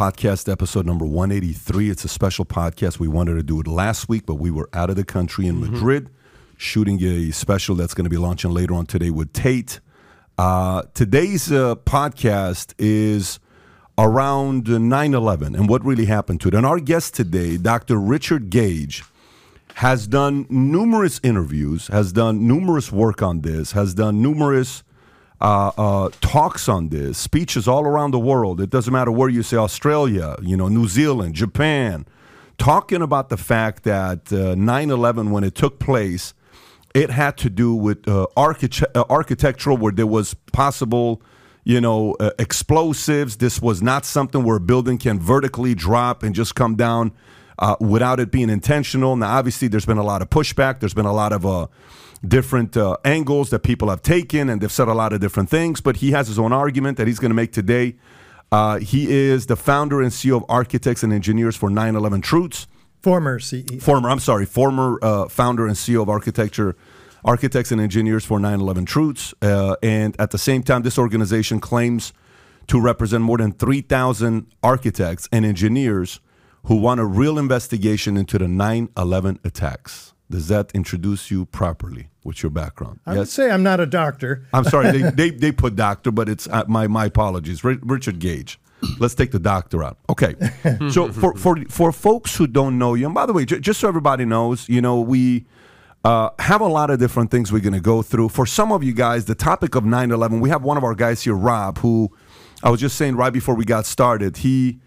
podcast episode number 183. It's a special podcast. We wanted to do it last week, but we were out of the country in mm-hmm. Madrid shooting a special that's going to be launching later on today with Tate. Uh, today's uh, podcast is around 9 11 and what really happened to it. And our guest today, Dr. Richard Gage, has done numerous interviews, has done numerous work on this, has done numerous uh, uh, talks on this, speeches all around the world. It doesn't matter where you say Australia, you know, New Zealand, Japan, talking about the fact that uh, 9 11, when it took place, it had to do with uh, architect- uh, architectural, where there was possible, you know, uh, explosives. This was not something where a building can vertically drop and just come down without it being intentional. Now, obviously, there's been a lot of pushback. There's been a lot of different uh, angles that people have taken, and they've said a lot of different things. But he has his own argument that he's going to make today. Uh, he is the founder and CEO of Architects and Engineers for 9 11 Truths. Former CEO. Former, I'm sorry, former uh, founder and CEO of Architecture. Architects and Engineers for 9 11 Truths. Uh, and at the same time, this organization claims to represent more than 3,000 architects and engineers who want a real investigation into the 9 11 attacks. Does that introduce you properly with your background? I yes? would say I'm not a doctor. I'm sorry, they, they, they, put doctor, but it's uh, my, my apologies. R- Richard Gage. Let's take the doctor out. Okay. so for, for, for folks who don't know you, and by the way, j- just so everybody knows, you know, we uh, have a lot of different things we're going to go through. For some of you guys, the topic of 9 11, we have one of our guys here, Rob, who I was just saying right before we got started, he.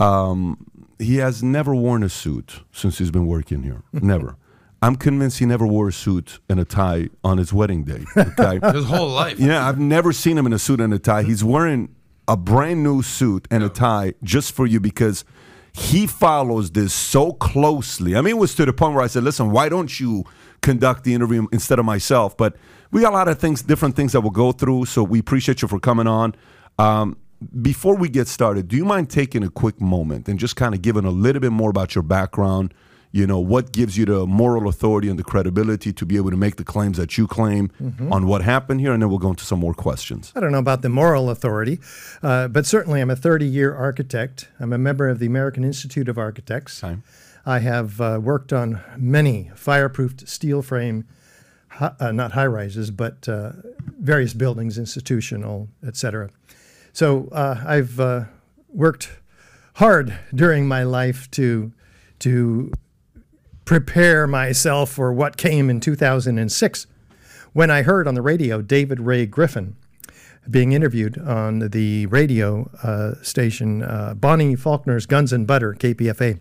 Um, he has never worn a suit since he's been working here. Never. I'm convinced he never wore a suit and a tie on his wedding day. Okay, his whole life. Yeah, I've never seen him in a suit and a tie. He's wearing a brand new suit and a tie just for you because he follows this so closely. I mean, it was to the point where I said, "Listen, why don't you conduct the interview instead of myself?" But we got a lot of things, different things that we'll go through. So we appreciate you for coming on. Um, before we get started, do you mind taking a quick moment and just kind of giving a little bit more about your background? You know what gives you the moral authority and the credibility to be able to make the claims that you claim mm-hmm. on what happened here? And then we'll go into some more questions. I don't know about the moral authority uh, but certainly i'm a 30-year architect. I'm a member of the american institute of architects. I have uh, worked on many fireproofed steel frame uh, not high rises but uh, various buildings institutional etc so uh, i've uh, worked hard during my life to to prepare myself for what came in 2006 when I heard on the radio David Ray Griffin being interviewed on the radio uh, station uh, Bonnie Faulkner's Guns and Butter, KPFA.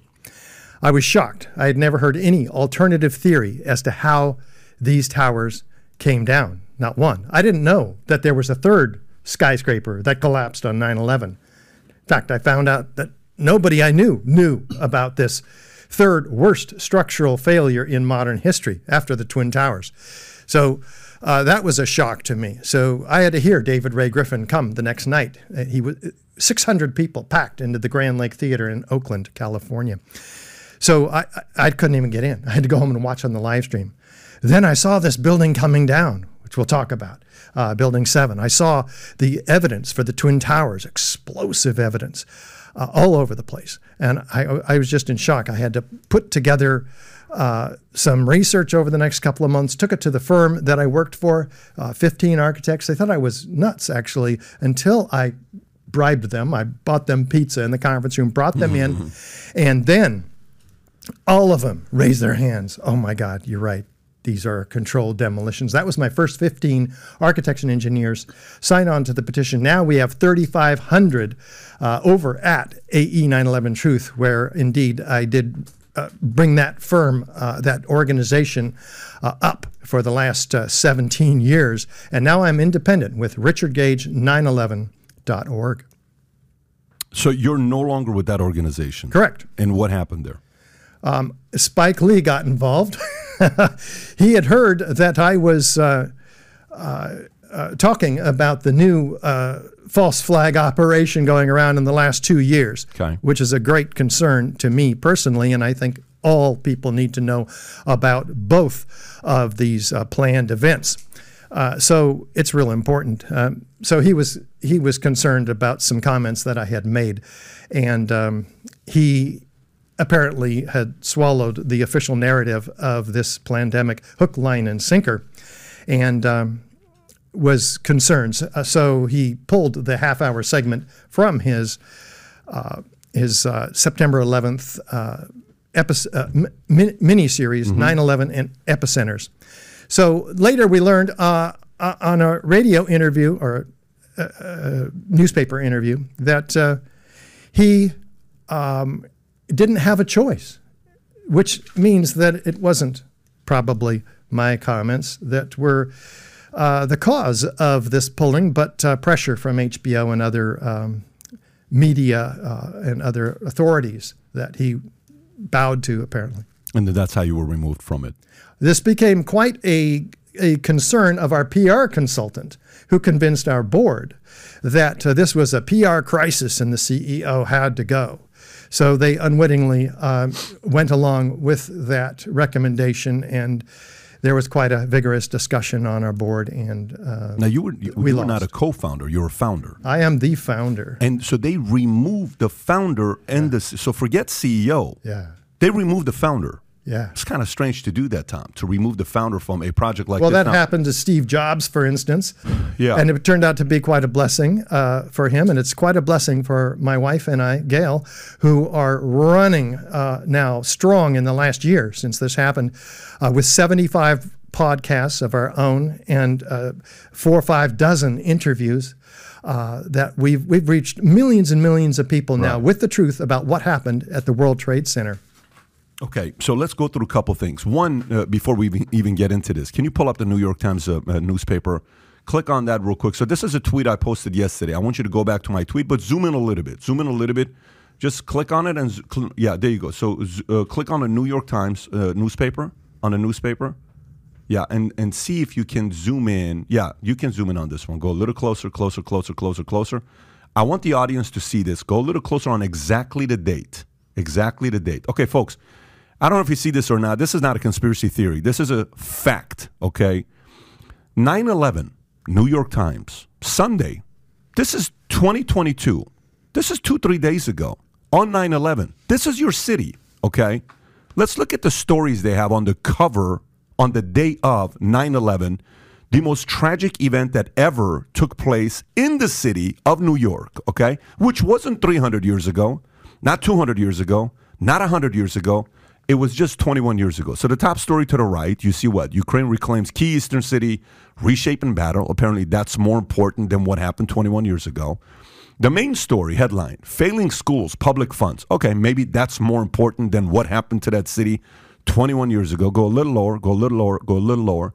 I was shocked. I had never heard any alternative theory as to how these towers came down. Not one. I didn't know that there was a third skyscraper that collapsed on 9 11. In fact, I found out that nobody I knew knew about this third worst structural failure in modern history after the Twin Towers. So uh, that was a shock to me. So I had to hear David Ray Griffin come the next night. Uh, he was 600 people packed into the Grand Lake Theater in Oakland, California. So I, I couldn't even get in. I had to go home and watch on the live stream. Then I saw this building coming down, which we'll talk about, uh, Building 7. I saw the evidence for the Twin Towers, explosive evidence uh, all over the place. And I, I was just in shock. I had to put together uh, some research over the next couple of months, took it to the firm that I worked for, uh, 15 architects. They thought I was nuts, actually, until I bribed them. I bought them pizza in the conference room, brought them in, and then all of them raised their hands. Oh my God, you're right. These are controlled demolitions. That was my first 15 architects and engineers sign on to the petition. Now we have 3,500 uh, over at AE 911 Truth, where indeed I did uh, bring that firm, uh, that organization uh, up for the last uh, 17 years. And now I'm independent with richardgage911.org. So you're no longer with that organization? Correct. And what happened there? Um, Spike Lee got involved. he had heard that I was uh, uh, uh, talking about the new uh, false flag operation going around in the last two years, okay. which is a great concern to me personally, and I think all people need to know about both of these uh, planned events. Uh, so it's real important. Um, so he was he was concerned about some comments that I had made, and um, he apparently had swallowed the official narrative of this pandemic hook, line, and sinker, and um, was concerned. Uh, so he pulled the half-hour segment from his uh, his uh, September 11th uh, epi- uh, mini series, mm-hmm. 9/11 and epicenters. So later we learned uh, on a radio interview or a, newspaper interview that he um, didn't have a choice, which means that it wasn't probably my comments that were uh, the cause of this pulling, but uh, pressure from HBO and other um, media uh, and other authorities that he bowed to, apparently. And that's how you were removed from it. This became quite a, a concern of our PR consultant, who convinced our board that uh, this was a PR crisis and the CEO had to go. So they unwittingly uh, went along with that recommendation, and there was quite a vigorous discussion on our board. And uh, now you were you, we you were not a co-founder; you're a founder. I am the founder. And so they removed the founder and yeah. the so forget CEO. Yeah, they removed the founder. Yeah. It's kind of strange to do that, Tom, to remove the founder from a project like well, this. Well, that now, happened to Steve Jobs, for instance. Yeah. And it turned out to be quite a blessing uh, for him. And it's quite a blessing for my wife and I, Gail, who are running uh, now strong in the last year since this happened uh, with 75 podcasts of our own and uh, four or five dozen interviews. Uh, that we've we've reached millions and millions of people now right. with the truth about what happened at the World Trade Center. Okay, so let's go through a couple things. One, uh, before we even get into this, can you pull up the New York Times uh, uh, newspaper? Click on that real quick. So this is a tweet I posted yesterday. I want you to go back to my tweet, but zoom in a little bit. Zoom in a little bit. Just click on it and cl- yeah, there you go. So uh, click on the New York Times uh, newspaper on a newspaper. Yeah, and and see if you can zoom in. Yeah, you can zoom in on this one. Go a little closer, closer, closer, closer, closer. I want the audience to see this. Go a little closer on exactly the date. Exactly the date. Okay, folks. I don't know if you see this or not. This is not a conspiracy theory. This is a fact, okay? 9 11, New York Times, Sunday. This is 2022. This is two, three days ago on 9 11. This is your city, okay? Let's look at the stories they have on the cover on the day of 9 11, the most tragic event that ever took place in the city of New York, okay? Which wasn't 300 years ago, not 200 years ago, not 100 years ago. It was just 21 years ago. So the top story to the right, you see what? Ukraine reclaims key eastern city, reshaping battle. Apparently, that's more important than what happened 21 years ago. The main story headline Failing schools, public funds. Okay, maybe that's more important than what happened to that city 21 years ago. Go a little lower, go a little lower, go a little lower.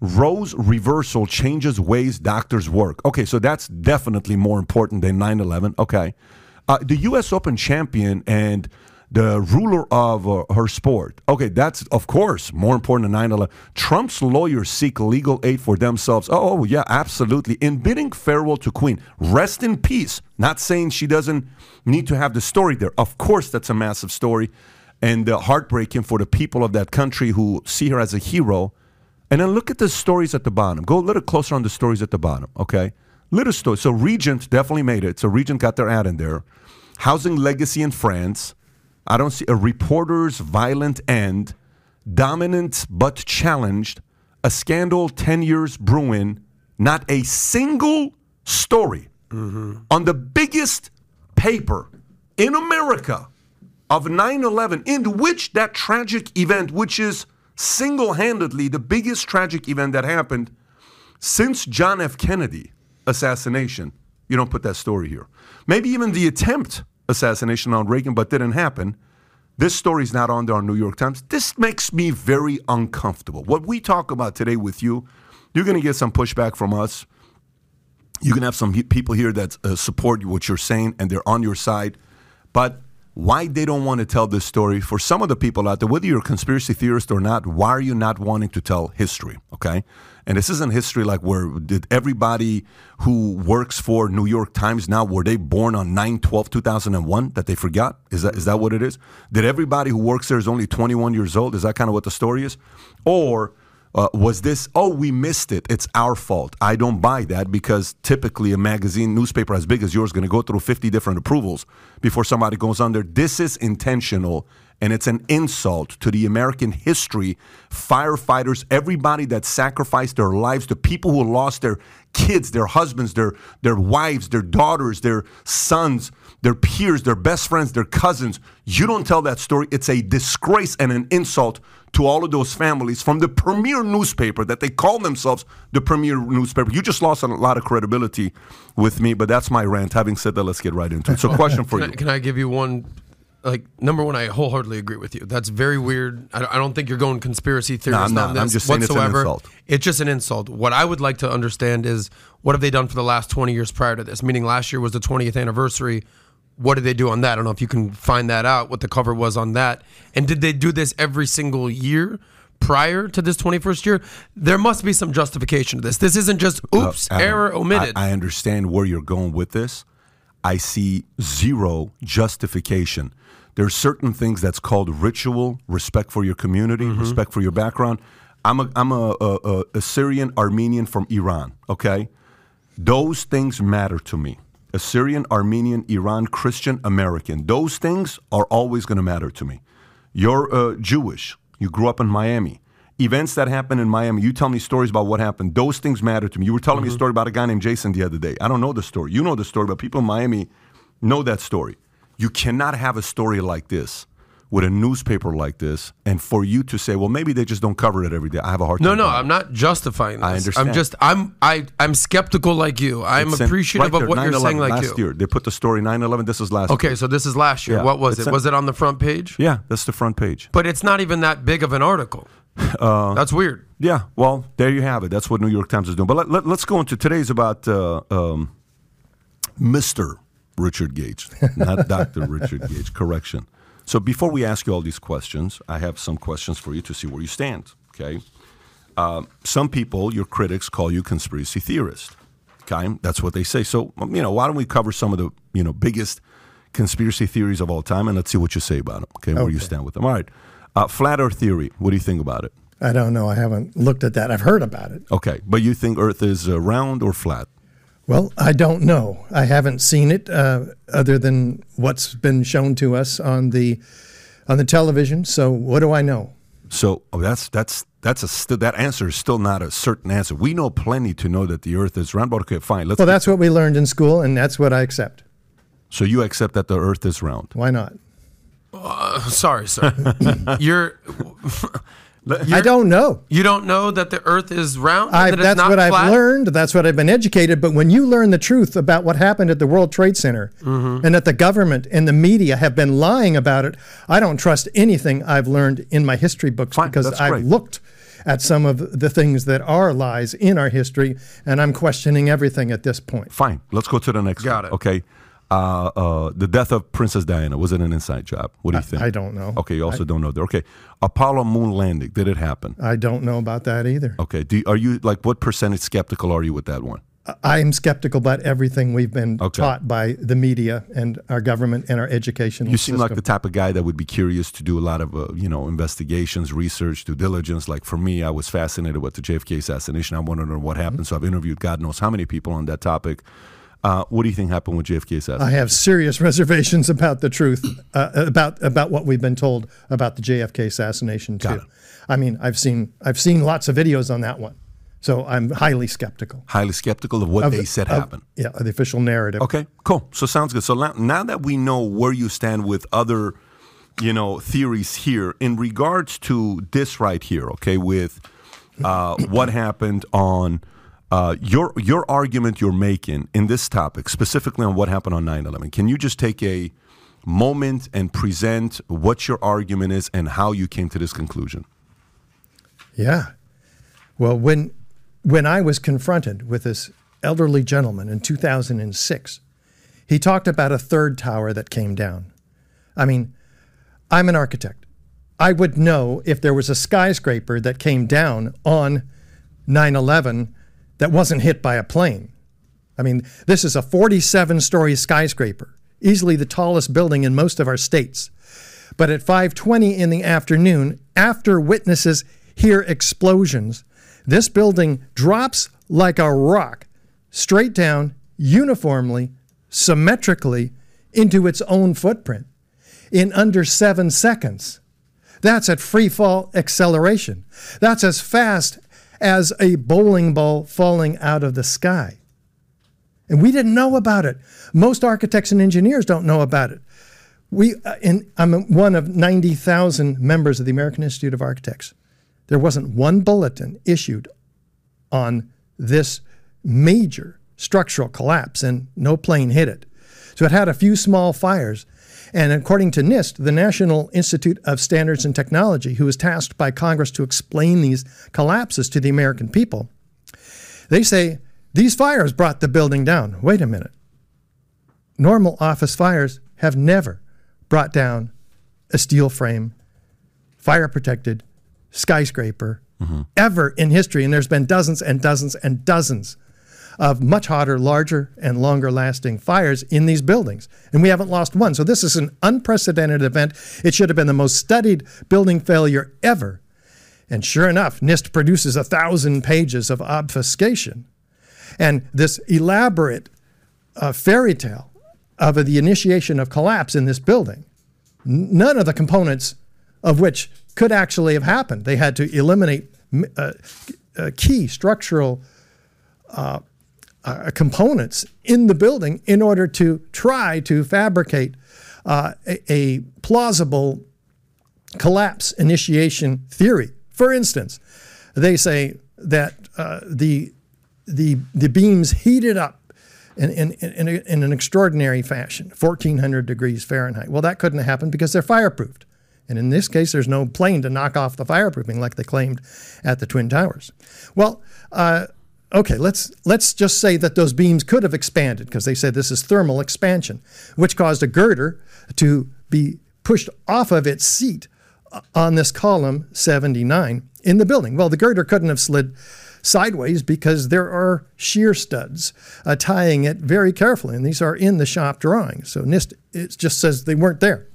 Roe's reversal changes ways doctors work. Okay, so that's definitely more important than 9 11. Okay. Uh, the U.S. Open champion and the ruler of uh, her sport. Okay, that's of course more important than 9 11. Trump's lawyers seek legal aid for themselves. Oh, oh, yeah, absolutely. In bidding farewell to Queen, rest in peace. Not saying she doesn't need to have the story there. Of course, that's a massive story and uh, heartbreaking for the people of that country who see her as a hero. And then look at the stories at the bottom. Go a little closer on the stories at the bottom, okay? Little story. So Regent definitely made it. So Regent got their ad in there. Housing legacy in France. I don't see a reporter's violent end, dominant but challenged, a scandal 10 years brewing, not a single story mm-hmm. on the biggest paper in America of 9 11, in which that tragic event, which is single handedly the biggest tragic event that happened since John F. Kennedy assassination. You don't put that story here. Maybe even the attempt assassination on Reagan, but didn't happen. This story's not on on New York Times. This makes me very uncomfortable. What we talk about today with you, you're going to get some pushback from us. You can have some people here that uh, support what you're saying and they're on your side. But why they don't want to tell this story for some of the people out there, whether you're a conspiracy theorist or not, why are you not wanting to tell history? Okay. And this isn't history like where did everybody who works for New York Times now were they born on 9 12 2001 that they forgot? Is that is that what it is? Did everybody who works there is only 21 years old? Is that kind of what the story is? Or Uh, was this, oh, we missed it. It's our fault. I don't buy that because typically a magazine, newspaper as big as yours, going to go through 50 different approvals before somebody goes under. This is intentional and it's an insult to the American history. Firefighters, everybody that sacrificed their lives, the people who lost their kids, their husbands, their, their wives, their daughters, their sons, their peers, their best friends, their cousins. You don't tell that story. It's a disgrace and an insult to all of those families from the premier newspaper that they call themselves the premier newspaper. You just lost a lot of credibility with me, but that's my rant. Having said that, let's get right into it. So, question for can you. I, can I give you one? Like number one, I wholeheartedly agree with you. That's very weird. I, I don't think you're going conspiracy theorist I'm not. on I'm just saying it's an whatsoever. insult. It's just an insult. What I would like to understand is what have they done for the last 20 years prior to this? Meaning last year was the 20th anniversary. What did they do on that? I don't know if you can find that out. What the cover was on that, and did they do this every single year? Prior to this 21st year, there must be some justification to this. This isn't just oops, Adam, error omitted. I, I understand where you're going with this. I see zero justification. There's certain things that's called ritual, respect for your community, Mm-hmm. respect for your background. I'm a I'm a, a, a, Assyrian Armenian from Iran. Okay, those things matter to me. Assyrian, Armenian, Iran, Christian, American. Those things are always going to matter to me. You're uh, Jewish. You grew up in Miami. Events that happen in Miami, you tell me stories about what happened. Those things matter to me. You were telling me a story about a guy named Jason the other day. I don't know the story. You know the story, but people in Miami know that story. You cannot have a story like this with a newspaper like this, and for you to say, "Well, maybe they just don't cover it every day." I have a hard No, time. no, no. I'm not justifying this. I understand. I'm just I'm I I'm skeptical like you. I'm It's appreciative right of what you're saying like last you. year. They put the story 9/11. This is last. Okay, year. so this is last year. Yeah, what was it's it? was it on the front page? yeah, that's the front page. But it's not even that big of an article. Uh, That's weird. Yeah, well, there you have it. That's what New York Times is doing. But let, let, us go into today's about uh, um, Mr. Richard Gage, not Dr. Richard Gage. Correction. So before we ask you all these questions, I have some questions for you to see where you stand. Okay. Uh, some people, your critics, call you conspiracy theorist. Okay, that's what they say. So um, you know, why don't we cover some of the you know biggest conspiracy theories of all time, and let's see what you say about them. Okay, where you stand with them. All right. Uh, flat Earth theory. What do you think about it? I don't know. I haven't looked at that. I've heard about it. Okay, but you think Earth is uh, round or flat? Well, I don't know. I haven't seen it uh, other than what's been shown to us on the on the television. So what do I know? So oh, that's that's that's a st- that answer is still not a certain answer. We know plenty to know that the Earth is round. But okay, fine. Let's. Well, that's what we learned in school, and that's what I accept. so you accept that the Earth is round. Why not? Sorry, sir. you're I don't know. you don't know that the Earth is round. I, that it's that's not what flat? I've learned. That's what I've been educated. But when you learn the truth about what happened at the World Trade Center Mm-hmm. and that the government and the media have been lying about it, I don't trust anything I've learned in my history books Fine, because I've great. looked at some of the things that are lies in our history and I'm questioning everything at this point. Fine. Let's go to the next. Got one, it. Okay. Uh, uh, the death of Princess Diana was it an inside job? What do you think? I don't know. Okay, you also don't know. There. Okay, Apollo moon landing. Did it happen? I don't know about that either. Okay. Do are you like what percentage skeptical are you with that one? I'm skeptical about everything we've been Okay. taught by the media and our government and our educational You seem system. like the type of guy that would be curious to do a lot of, uh, you know, investigations, research, due diligence. Like for me, I was fascinated with the JFK assassination. I wanted to know what happened. So I've interviewed God knows how many people on that topic. Uh, what do you think happened with JFK assassination? I have serious reservations about the truth uh, about about what we've been told about the JFK assassination too. Got it. I mean, I've seen I've seen lots of videos on that one, so I'm highly skeptical. Highly skeptical of what of- they said of- happened. Yeah, the official narrative. Okay, cool. So sounds good. So now, now that we know where you stand with other, you know, theories here in regards to this right here, okay, with uh, what happened on uh, your your argument you're making in this topic, specifically on what happened on 9/11. Can you just take a moment and present what your argument is and how you came to this conclusion? Yeah. Well, when when I was confronted with this elderly gentleman in 2006, he talked about a third tower that came down. I mean, I'm an architect. I would know if there was a skyscraper that came down on 9/11 that wasn't hit by a plane. I mean, this is a 47 story skyscraper, easily the tallest building in most of our states. But at 5:20 in the afternoon, after witnesses hear explosions. This building drops like a rock straight down, uniformly, symmetrically into its own footprint in under seven seconds. That's at free fall acceleration. That's as fast as a bowling ball falling out of the sky. And we didn't know about it. Most architects and engineers don't know about it. We, uh, in, I'm one of 90,000 members of the American Institute of Architects. There wasn't one bulletin issued on this major structural collapse, and no plane hit it. So it had a few small fires. And according to NIST, the National Institute of Standards and Technology, who was tasked by Congress to explain these collapses to the American people, they say these fires brought the building down. Wait a minute. Normal office fires have never brought down a steel frame, fire protected skyscraper mm-hmm. ever in history. And there's been dozens and dozens and dozens of much hotter, larger, and longer lasting fires in these buildings. And we haven't lost one. So this is an unprecedented event. It should have been the most studied building failure ever. And sure enough, NIST produces a thousand pages of obfuscation. And this elaborate uh, fairy tale of the initiation of collapse in this building, none of the components of which could actually have happened. They had to eliminate uh, uh, key structural uh, components in the building in order to try to fabricate uh, a, a, plausible collapse initiation theory. For instance, they say that uh, the, the, the beams heated up in, in, in, in, an extraordinary fashion, 1400 degrees Fahrenheit. Well, that couldn't have happened because they're fireproofed. And in this case, there's no plane to knock off the fireproofing like they claimed at the Twin Towers. Well, uh, okay, let's let's just say that those beams could have expanded because they said this is thermal expansion, which caused a girder to be pushed off of its seat uh, on this column 79 in the building. Well, the girder couldn't have slid sideways because there are shear studs uh, tying it very carefully, and these are in the shop drawings. So NIST it just says they weren't there.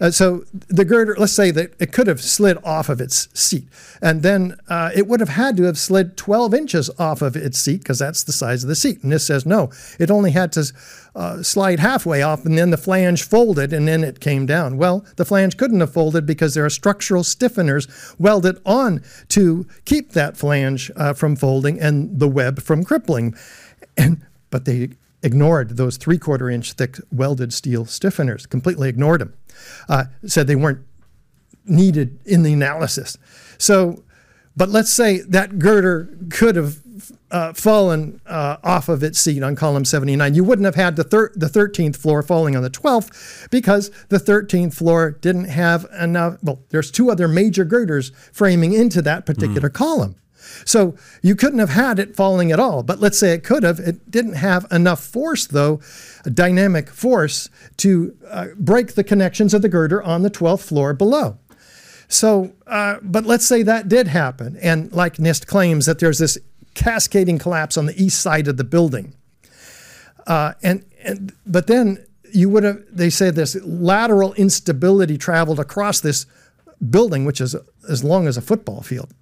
Uh, so the girder, let's say that it could have slid off of its seat, and then uh, it would have had to have slid 12 inches off of its seat because that's the size of the seat. And this says no, it only had to uh, slide halfway off, and then the flange folded, and then it came down. Well, the flange couldn't have folded because there are structural stiffeners welded on to keep that flange uh, from folding and the web from crippling. And but they ignored those three quarter inch thick welded steel stiffeners, completely ignored them uh, said they weren't needed in the analysis. So, but let's say that girder could have uh, fallen uh, off of its seat on column 79. You wouldn't have had the, thir- the 13th floor falling on the 12th because the 13th floor didn't have enough. Well, there's two other major girders framing into that particular mm. column. So you couldn't have had it falling at all. But let's say it could have. It didn't have enough force, though, dynamic force, to uh, break the connections of the girder on the 12th floor below. So, uh, but let's say that did happen. And like NIST claims that there's this cascading collapse on the east side of the building. Uh, and, and, but then you would have, they say this lateral instability traveled across this building, which is as long as a football field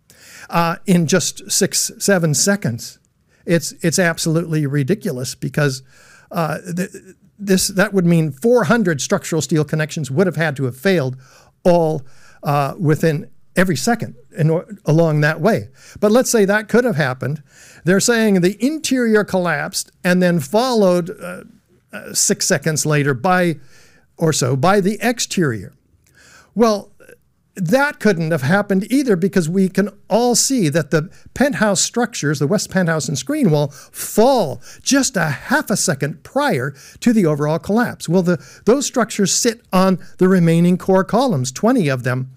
uh, in just six, seven seconds. It's, it's absolutely ridiculous because uh, the, this, that would mean 400 structural steel connections would have had to have failed all uh, within every second in, along that way. But let's say that could have happened. They're saying the interior collapsed and then followed uh, uh, six seconds later by or so by the exterior. Well, that couldn't have happened either because we can all see that the penthouse structures, the west penthouse and screen wall, fall just a half a second prior to the overall collapse. Well, the, those structures sit on the remaining core columns, 20 of them,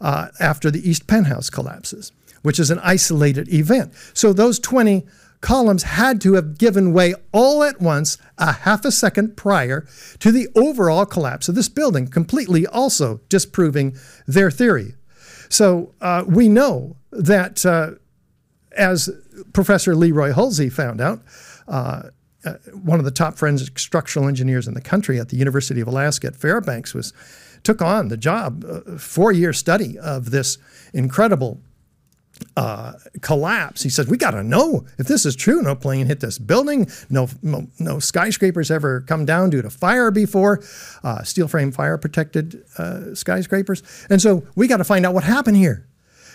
uh, after the east penthouse collapses, which is an isolated event. So those 20 columns had to have given way all at once a half a second prior to the overall collapse of this building, completely also disproving their theory. So uh, we know that, uh, as Professor Leroy Hulsey found out, uh, uh, one of the top forensic structural engineers in the country at the University of Alaska at Fairbanks was took on the job, uh, four-year study of this incredible uh, collapse. He says, "We got to know if this is true. No plane hit this building. No, no, no skyscrapers ever come down due to fire before. Uh, steel frame fire protected uh, skyscrapers. And so we got to find out what happened here."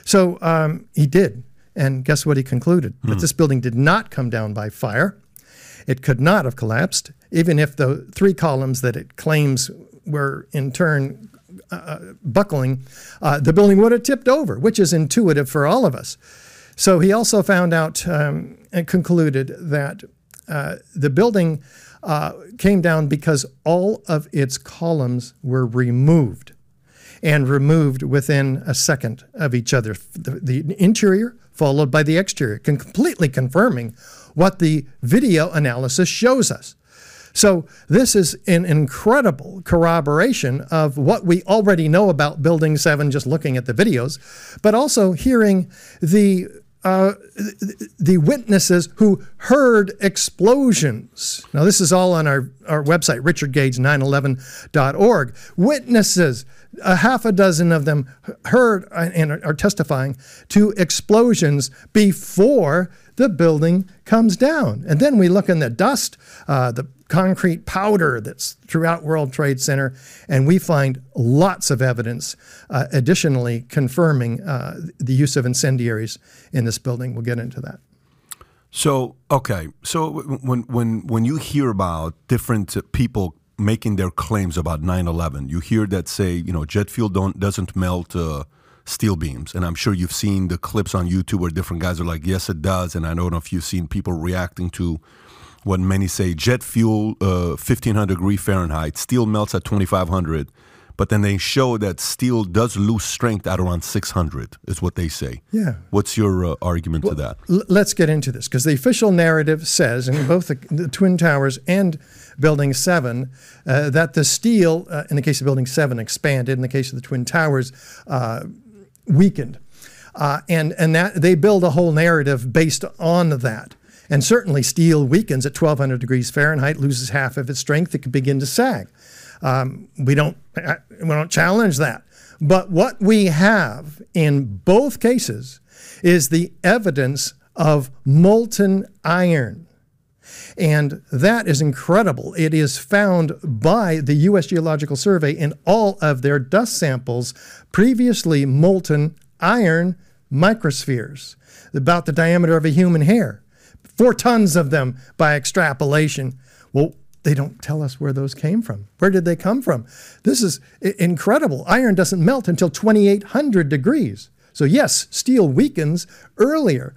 So um, he did, and guess what? He concluded that this building did not come down by fire. It could not have collapsed, even if the three columns that it claims were in turn uh, buckling, uh, the building would have tipped over, which is intuitive for all of us. So he also found out um, and concluded that uh, the building uh, came down because all of its columns were removed and removed within a second of each other. The, the interior followed by the exterior, completely confirming what the video analysis shows us. So, this is an incredible corroboration of what we already know about Building 7 just looking at the videos, but also hearing the uh, the witnesses who heard explosions. Now, this is all on our, our website, richardgage911.org. Witnesses, a half a dozen of them heard and are testifying to explosions before the building comes down. And then we look in the dust, uh, the concrete powder that's throughout World Trade Center, and we find lots of evidence, uh, additionally confirming uh, the use of incendiaries in this building. We'll get into that. So okay, so when when when you hear about different people making their claims about 9/11, you hear that say you know jet fuel don't doesn't melt. Uh, steel beams. And I'm sure you've seen the clips on YouTube where different guys are like, yes, it does. And I don't know if you've seen people reacting to what many say jet fuel, uh, 1500 degree Fahrenheit, steel melts at 2500. But then they show that steel does lose strength at around 600, is what they say. Yeah. What's your uh, argument well, to that? L- let's get into this because the official narrative says, in both the, the Twin Towers and Building 7, uh, that the steel, uh, in the case of Building 7, expanded. In the case of the Twin Towers, uh, weakened. Uh, and and that they build a whole narrative based on that. And certainly, steel weakens at 1200 degrees Fahrenheit, loses half of its strength, it can begin to sag. Um, we don't we don't challenge that. But what we have in both cases is the evidence of molten iron. And that is incredible. It is found by the U.S. Geological Survey in all of their dust samples, previously molten iron microspheres, about the diameter of a human hair. Four tons of them by extrapolation. Well, they don't tell us where those came from. Where did they come from? This is incredible. Iron doesn't melt until 2800 degrees. So, yes, steel weakens earlier,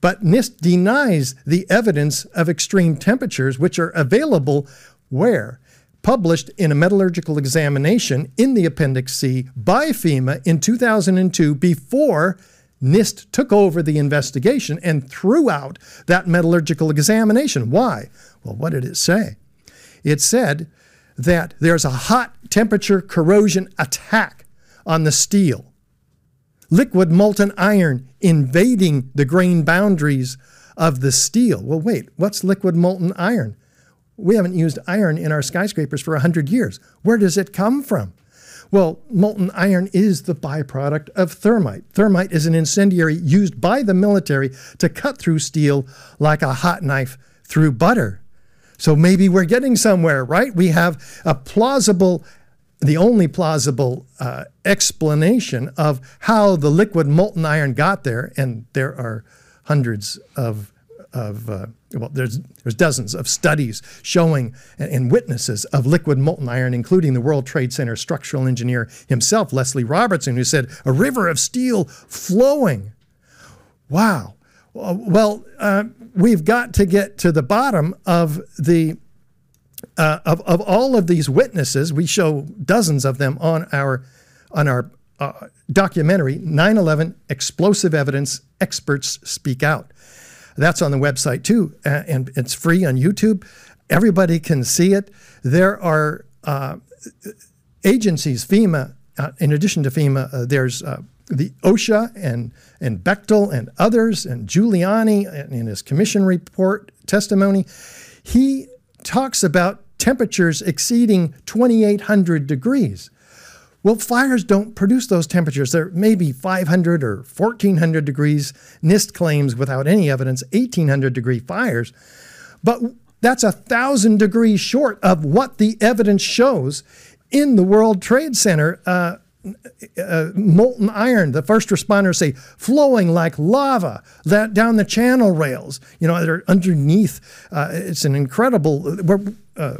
but NIST denies the evidence of extreme temperatures, which are available where? Published in a metallurgical examination in the Appendix C by FEMA in 2002 before NIST took over the investigation and threw out that metallurgical examination. Why? Well, what did it say? It said that there's a hot temperature corrosion attack on the steel liquid molten iron invading the grain boundaries of the steel. Well, wait, what's liquid molten iron? We haven't used iron in our skyscrapers for 100 years. Where does it come from? Well, molten iron is the byproduct of thermite. Thermite is an incendiary used by the military to cut through steel like a hot knife through butter. So maybe we're getting somewhere, right? We have a plausible the only plausible uh, explanation of how the liquid molten iron got there, and there are hundreds of of uh, well, there's there's dozens of studies showing and, and, witnesses of liquid molten iron, including the World Trade Center structural engineer himself, Leslie Robertson, who said a river of steel flowing. Wow. Well, uh, we've got to get to the bottom of the uh, of, of all of these witnesses, we show dozens of them on our on our uh, documentary 9/11 Explosive Evidence Experts Speak Out. That's on the website too, uh, and it's free on YouTube. Everybody can see it. There are uh, agencies, FEMA. Uh, in addition to FEMA, uh, there's the OSHA and and Bechtel and others, and Giuliani in his commission report testimony. He talks about temperatures exceeding 2800 degrees. Well, fires don't produce those temperatures. They're maybe 500 or 1400 degrees. NIST claims without any evidence 1800 degree fires. But that's a thousand degrees short of what the evidence shows in the World Trade Center. Uh, uh, molten iron, the first responders say flowing like lava that down the channel rails. You know, they're underneath. Uh, it's an incredible. Uh,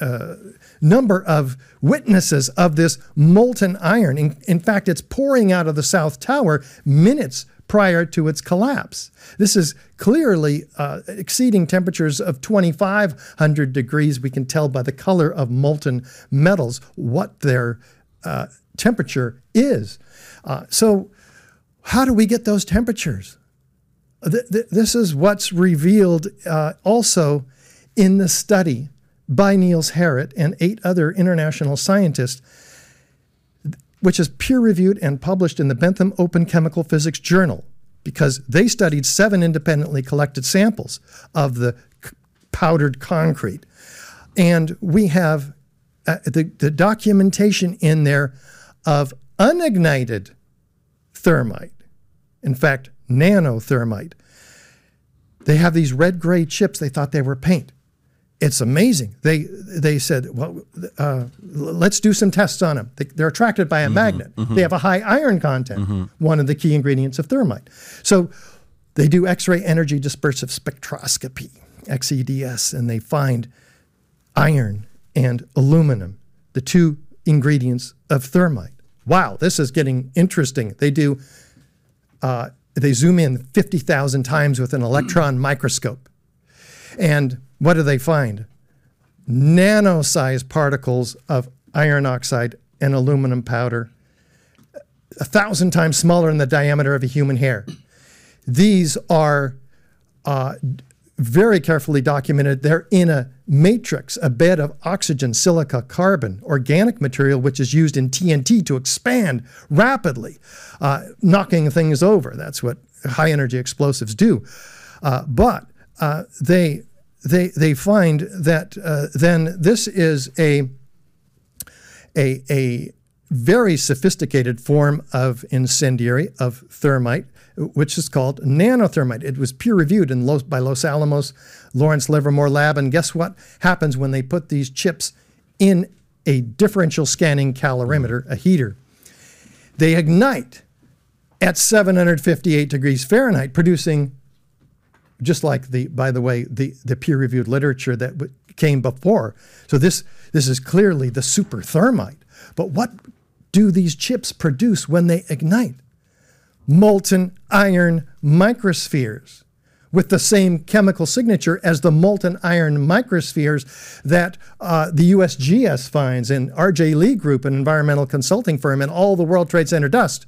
uh, number of witnesses of this molten iron. In, in, fact, it's pouring out of the South Tower minutes prior to its collapse. This is clearly uh, exceeding temperatures of 2,500 degrees. We can tell by the color of molten metals what their uh, temperature is. Uh, so, how do we get those temperatures? Th- th- this is what's revealed uh, also in the study by Niels Harrit and eight other international scientists, which is peer reviewed and published in the Bentham Open Chemical Physics Journal, because they studied seven independently collected samples of the powdered concrete. And we have uh, the, the documentation in there of unignited thermite, in fact, nanothermite. They have these red gray chips, they thought they were paint it's amazing. They they said, well, uh, let's do some tests on them. They, are attracted by a mm-hmm, magnet. Mm-hmm. They have a high iron content, mm-hmm. one of the key ingredients of thermite. So they do X-ray energy dispersive spectroscopy, XEDS, and they find iron and aluminum, the two ingredients of thermite. Wow, this is getting interesting. They do. Uh, they zoom in 50,000 times with an electron microscope. And what do they find? Nano sized particles of iron oxide and aluminum powder, a thousand times smaller than the diameter of a human hair. These are uh, very carefully documented. They're in a matrix, a bed of oxygen, silica, carbon, organic material, which is used in TNT to expand rapidly, uh, knocking things over. That's what high energy explosives do. Uh, but uh, they they they find that uh, then this is a a a very sophisticated form of incendiary of thermite, which is called nanothermite. It was peer reviewed in Los, by Los Alamos Lawrence Livermore Lab, and guess what happens when they put these chips in a differential scanning calorimeter, a heater? They ignite at 758 degrees Fahrenheit, producing just like the by the way the the peer reviewed literature that came before. So this this is clearly the super thermite. But what do these chips produce when they ignite? Molten iron microspheres with the same chemical signature as the molten iron microspheres that uh, the USGS finds in RJ Lee Group, an environmental consulting firm, and all the World Trade Center dust.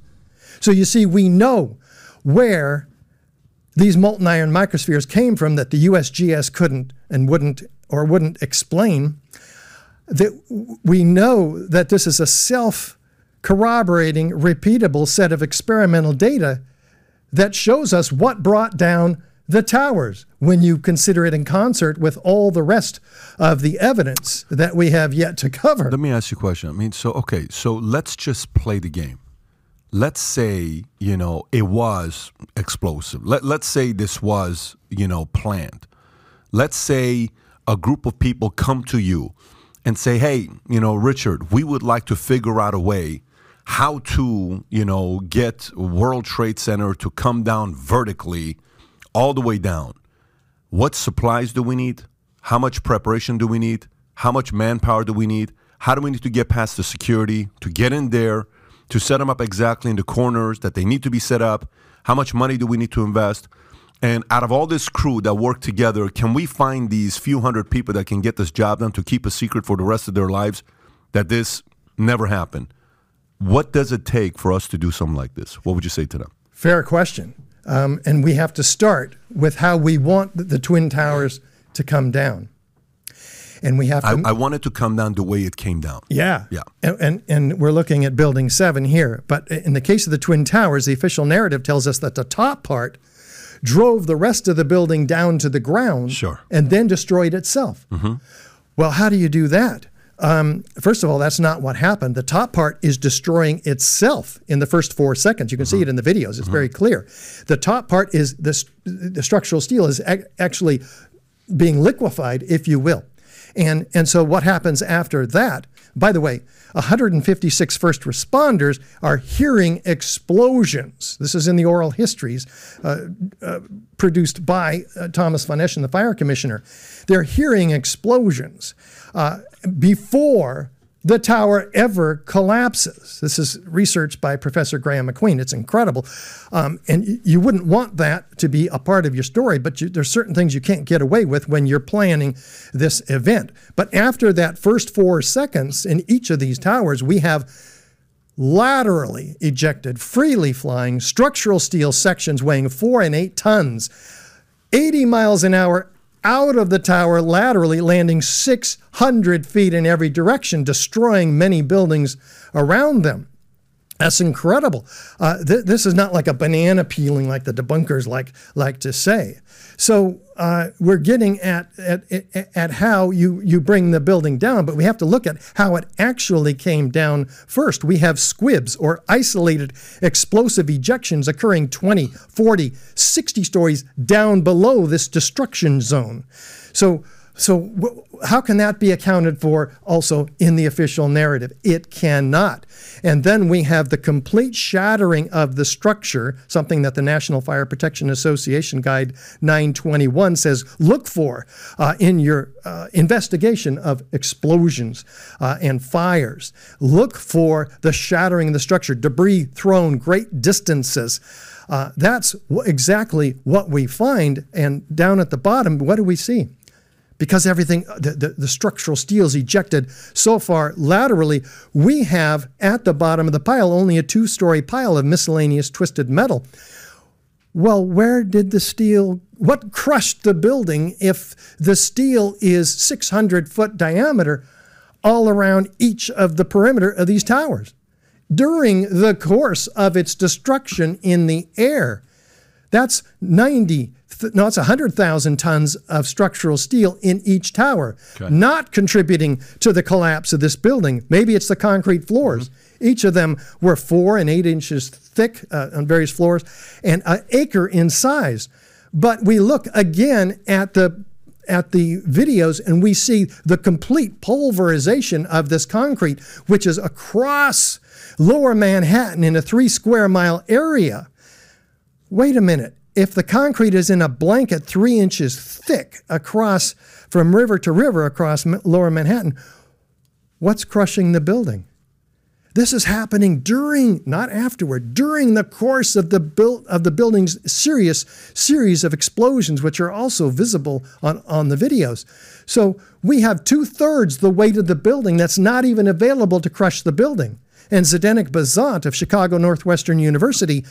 So you see, we know where these molten iron microspheres came from that the USGS couldn't and wouldn't or wouldn't explain, that we know that this is a self corroborating, repeatable set of experimental data that shows us what brought down the towers when you consider it in concert with all the rest of the evidence that we have yet to cover. Let me ask you a question. I mean, so, okay, so let's just play the game let's say you know it was explosive. Let, let's say this was you know planned. Let's say a group of people come to you and say hey you know richard we would like to figure out a way how to you know get world trade center to come down vertically all the way down. What supplies do we need? How much preparation do we need? How much manpower do we need? How do we need to get past the security to get in there to set them up exactly in the corners that they need to be set up? How much money do we need to invest? And out of all this crew that work together, can we find these few hundred people that can get this job done to keep a secret for the rest of their lives that this never happened? What does it take for us to do something like this? What would you say to them? Fair question. Um, and we have to start with how we want the Twin Towers to come down and we have to. I, I want it to come down the way it came down. Yeah, yeah, and, and, and we're looking at building seven here. But in the case of the twin towers, the official narrative tells us that the top part drove the rest of the building down to the ground, sure. and then destroyed itself. Mm-hmm. Well, how do you do that? um, first of all, that's not what happened. The top part is destroying itself in the first four seconds. You can see it in the videos. It's very clear. The top part is the, the structural steel is ac- actually being liquefied, if you will. And, and so what happens after that? By the way, 156 first responders are hearing explosions. This is in the oral histories uh, uh, produced by uh, Thomas von Essen, the fire commissioner. They're hearing explosions uh, before the tower ever collapses. This is research by Professor Graeme MacQueen. It's incredible. Um, and you wouldn't want that to be a part of your story, but you, there's certain things you can't get away with when you're planning this event. But after that first four seconds in each of these towers, we have laterally ejected, freely flying structural steel sections weighing four and eight tons, 80 miles an hour out of the tower laterally, landing 600 feet in every direction, destroying many buildings around them. That's incredible. Uh, th- this is not like a banana peeling like the debunkers like like to say. So uh, we're getting at, at at how you you bring the building down, but we have to look at how it actually came down first. We have squibs or isolated explosive ejections occurring 20, 40, 60 stories down below this destruction zone. So so, how can that be accounted for also in the official narrative? It cannot. And then we have the complete shattering of the structure, something that the National Fire Protection Association Guide 921 says look for uh, in your uh, investigation of explosions uh, and fires. Look for the shattering of the structure, debris thrown great distances. Uh, that's exactly what we find. And down at the bottom, what do we see? Because everything, uh, the, the, the, structural steel is ejected so far laterally, we have at the bottom of the pile only a two story pile of miscellaneous twisted metal. Well, where did the steel, what crushed the building if the steel is 600 foot diameter all around each of the perimeter of these towers? During the course of its destruction in the air, that's 90 no, it's 100,000 tons of structural steel in each tower, okay. not contributing to the collapse of this building. Maybe it's the concrete floors. Mm-hmm. Each of them were four and eight inches thick uh, on various floors and an acre in size. But we look again at the at the videos and we see the complete pulverization of this concrete, which is across lower Manhattan in a three square mile area. Wait a minute if the concrete is in a blanket three inches thick across from river to river across lower Manhattan, what's crushing the building? This is happening during, not afterward, during the course of the build of the building's serious series of explosions, which are also visible on, on the videos. So we have two thirds the weight of the building that's not even available to crush the building. And Zdenek Bazant of Chicago Northwestern University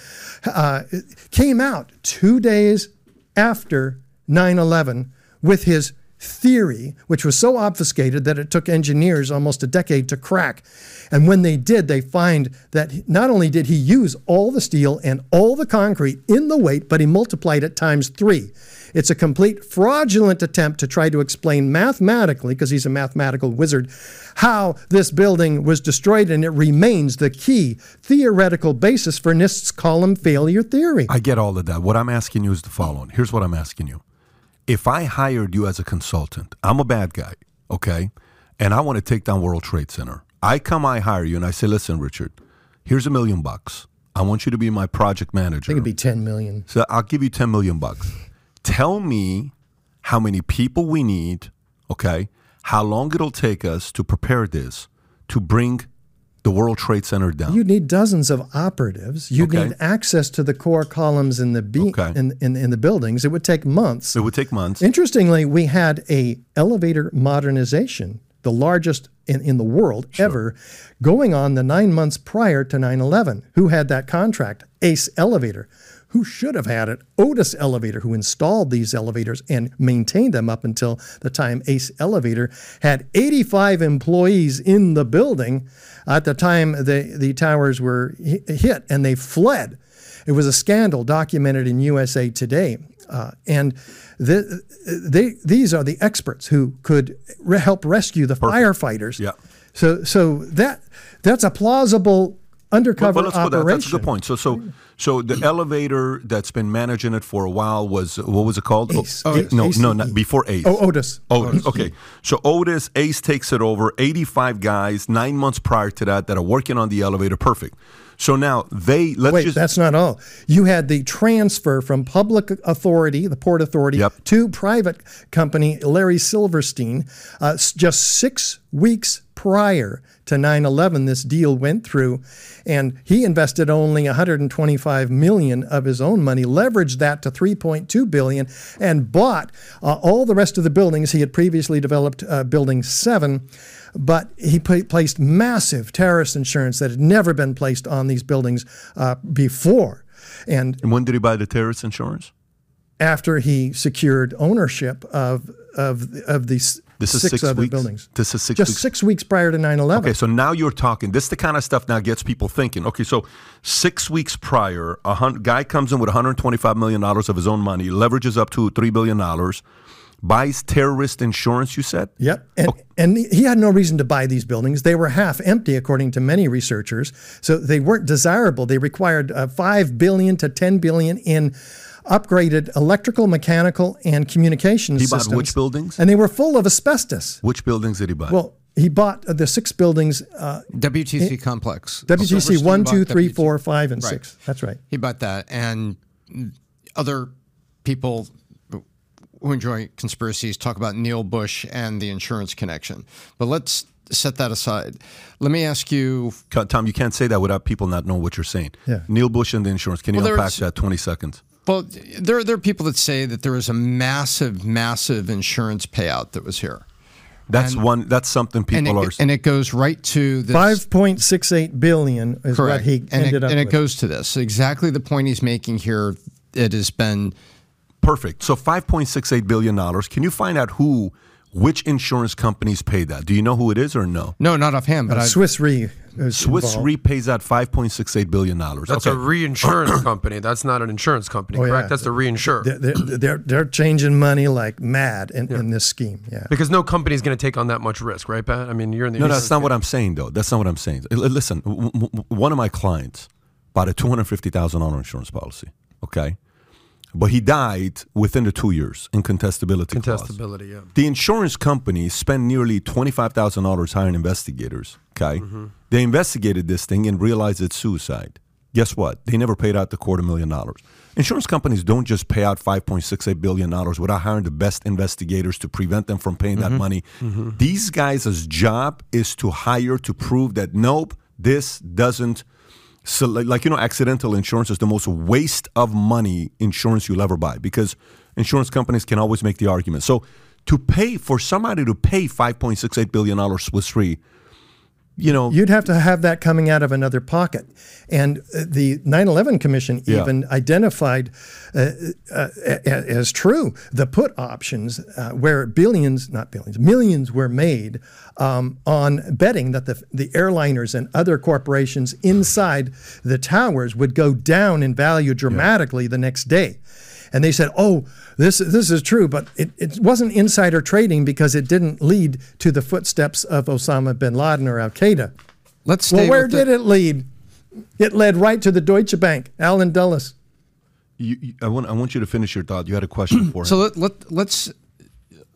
uh, came out two days after 9 11 with his theory, which was so obfuscated that it took engineers almost a decade to crack. And when they did, they find that not only did he use all the steel and all the concrete in the weight, but he multiplied it times three. It's a complete fraudulent attempt to try to explain mathematically, because he's a mathematical wizard, how this building was destroyed, and it remains the key theoretical basis for NIST's column failure theory. I get all of that. What I'm asking you is the following. Here's what I'm asking you. If I hired you as a consultant, I'm a bad guy, okay? And I want to take down World Trade Center. I come, I hire you, and I say, listen, Richard, here's a million bucks. I want you to be my project manager. I think it'd be 10 million. So I'll give you 10 million bucks tell me how many people we need, okay? How long it'll take us to prepare this to bring the World Trade Center down. You need dozens of operatives. You okay. need access to the core columns in the be- okay. in, in, in the buildings. It would take months. It would take months. Interestingly, we had a elevator modernization, the largest in, in the world sure. ever, going on the nine months prior to 9/11. Who had that contract? Ace Elevator who should have had it, Otis Elevator, who installed these elevators and maintained them up until the time Ace Elevator had 85 employees in the building at the time the, the towers were hit and they fled. It was a scandal documented in USA Today. Uh, and the, they, these are the experts who could re- help rescue the firefighters. Yeah. So, so that that's a plausible undercover let's go operation. there. That's a good point. So, so, so the elevator that's been managing it for a while was what was it called? Ace. Oh, Ace. no, Ace. no, not before Ace. Oh, Otis. Otis. Okay. So Otis, Ace takes it over. 85 guys, nine months prior to that, that are working on the elevator. Perfect. So now they let's Wait, just that's not all. You had the transfer from public authority, the Port Authority, Yep. to private company Larry Silverstein. Uh, just six weeks prior to 9/11, this deal went through, and he invested only 125 million of his own money, leveraged that to 3.2 billion, and bought uh, all the rest of the buildings. He had previously developed uh, Building Seven. But he pla- placed massive terrorist insurance that had never been placed on these buildings uh, before. And and when did he buy the terrorist insurance? after he secured ownership of of of these This is six, six other weeks? buildings, This is six just weeks? six weeks prior to 9/11. Okay, so now you're talking. This is the kind of stuff now gets people thinking. Okay, so six weeks prior, a hun- guy comes in with 125 million dollars of his own money, leverages up to three billion dollars, buys terrorist insurance. You said. Yep. And, and he had no reason to buy these buildings. They were half empty, according to many researchers. So they weren't desirable. They required uh, 5 billion to 10 billion in upgraded electrical, mechanical, and communications He bought systems. which buildings? And they were full of asbestos. Which buildings did he buy? Well, he bought uh, the six buildings, uh, WTC complex. WTC Silverstein 1, 2, 3, WTC. 4, 5, and Right. 6. That's right. He bought that, and other people who enjoy conspiracies talk about Neil Bush and the insurance connection. But let's set that aside. Let me ask you. Tom, you can't say that without people not knowing what you're saying. Yeah. Neil Bush and the insurance. Can you Well, unpack that? 20 seconds. Well, there there are people that say that there was a massive, massive insurance payout that was here, That's And- one. That's something and people it, are. and it goes right to this. 5.68 billion is what correct, he and ended it, up and it goes to this exactly the point he's making here. It has been Perfect. So 5.68 billion dollars. Can you find out who, which insurance companies pay that? Do you know who it is or no? no, not offhand, but uh, I Swiss Re. Is Swiss involved. Re pays out 5.68 billion dollars. That's a reinsurance company. That's not an insurance company, Oh, correct? yeah. That's the reinsurer. They're, they're, they're, they're changing money like mad in, in this scheme. Yeah. because no company is going to take on that much risk, right, Pat? I mean, you're in the No, insurance that's not game. what I'm saying, though. That's not what I'm saying. Listen, w- w- one of my clients bought a $250,000 insurance policy, okay? But he died within the two years in contestability. clause. contestability. Yeah. The insurance company spent nearly $25,000 hiring investigators, okay? Mm-hmm. They investigated this thing and realized it's suicide. Guess what? They never paid out the quarter million dollars. Insurance companies don't just pay out $5.68 billion without hiring the best investigators to prevent them from paying that mm-hmm. money. Mm-hmm. These guys' job is to hire to prove that, nope, this doesn't so like, you know accidental insurance is the most waste of money insurance you'll ever buy because insurance companies can always make the argument so to pay for somebody to pay 5.68 billion dollars swiss re you know You'd have to have that coming out of another pocket. And uh, the 9 11 Commission Yeah. even identified uh, uh, as true the put options uh, where billions, not billions, millions were made um, on betting that the, the airliners and other corporations inside the towers would go down in value dramatically the next day. And they said, "Oh, this this is true, but it, it wasn't insider trading because it didn't lead to the footsteps of Osama bin Laden or Al Qaeda." let's stay Well, where with the- did it lead? It led right to the Deutsche Bank, Alan Dulles. you, you- I, want, I want you to finish your thought you had a question for him So let, let let's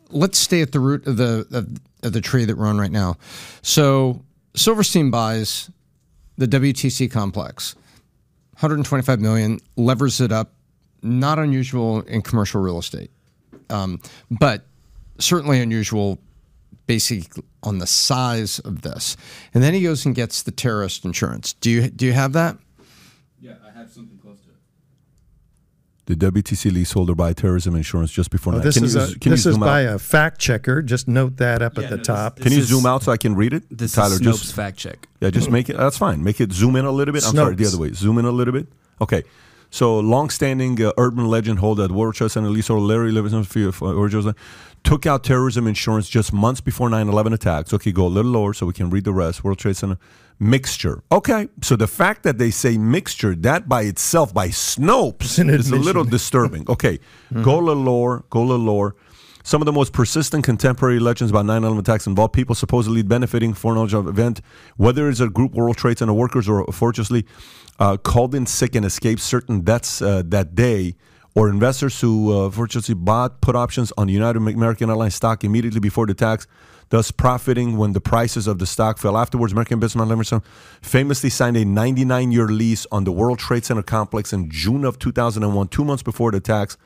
let's stay at the root of the of, of the tree that we're on right now. So Silverstein buys the WTC complex, 125 million, levers it up. Not unusual in commercial real estate, um, but certainly unusual, basic on the size of this. And then he goes and gets the terrorist insurance. Do you do you have that? Yeah, I have something close to it. the WTC leaseholder buy terrorism insurance just before Oh, night. this can is, you, a, can this you is zoom by out? a fact checker. Just note that up Yeah, at the no, top. this Can you is- zoom out so I can read it? This Tyler, is just fact check. Yeah, just make it. That's fine. Make it zoom in a little bit. I'm sorry, the other way. Zoom in a little bit. Okay. So, long-standing uh, urban legend hold that World Trade Center leaseholder Larry Livingston or Joseph took out terrorism insurance just months before 9/11 attacks. Okay, go a little lower so we can read the rest. World Trade Center mixture. Okay, so the fact that they say mixture, that by itself, by Snopes, is a little disturbing. Okay, go a little lower, go a little lower. Some of the most persistent contemporary legends about 9 11 attacks involve people supposedly benefiting foreknowledge of event, whether it's a group World Trade Center workers or fortunately uh, called in sick and escaped certain deaths uh, that day, or investors who uh, fortunately bought put options on United American Airlines stock immediately before the attacks, thus profiting when the prices of the stock fell. Afterwards, American businessman Lemerson famously signed a 99 year lease on the World Trade Center complex in June of 2001, two months before the attacks.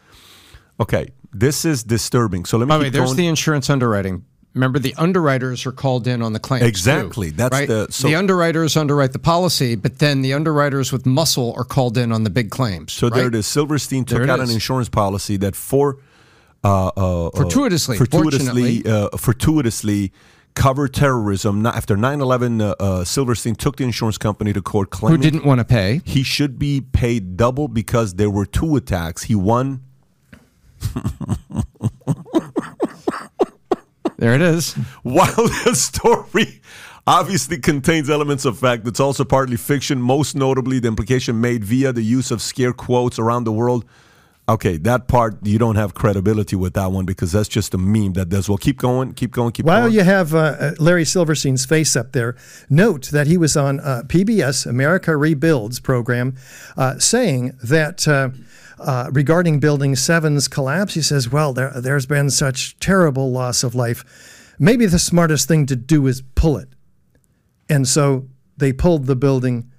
Okay, this is disturbing. So let me By the way, there's going. the insurance underwriting. Remember, the underwriters are called in on the claims. too, Exactly. That's right? the- so- the underwriters underwrite the policy, but then the underwriters with muscle are called in on the big claims. So there it is. Silverstein took out an insurance policy that for uh, uh, uh, Fortuitously, fortuitously, uh, fortuitously covered terrorism. Not- After 9-11, uh, uh, Silverstein took the insurance company to court, Who didn't want to pay? he should be paid double because there were two attacks. He won. There it is. While the story obviously contains elements of fact, it's also partly fiction, most notably the implication made via the use of scare quotes around the world. Okay, that part you don't have credibility with that one because that's just a meme that does well. Keep going, keep going, keep While going. While you have uh, uh, Larry Silverstein's face up there, note that he was on uh, PBS America Rebuilds program uh, saying that uh, regarding Building 7's collapse, he says, Well, there, there's been such terrible loss of life. Maybe the smartest thing to do is pull it. And so they pulled the building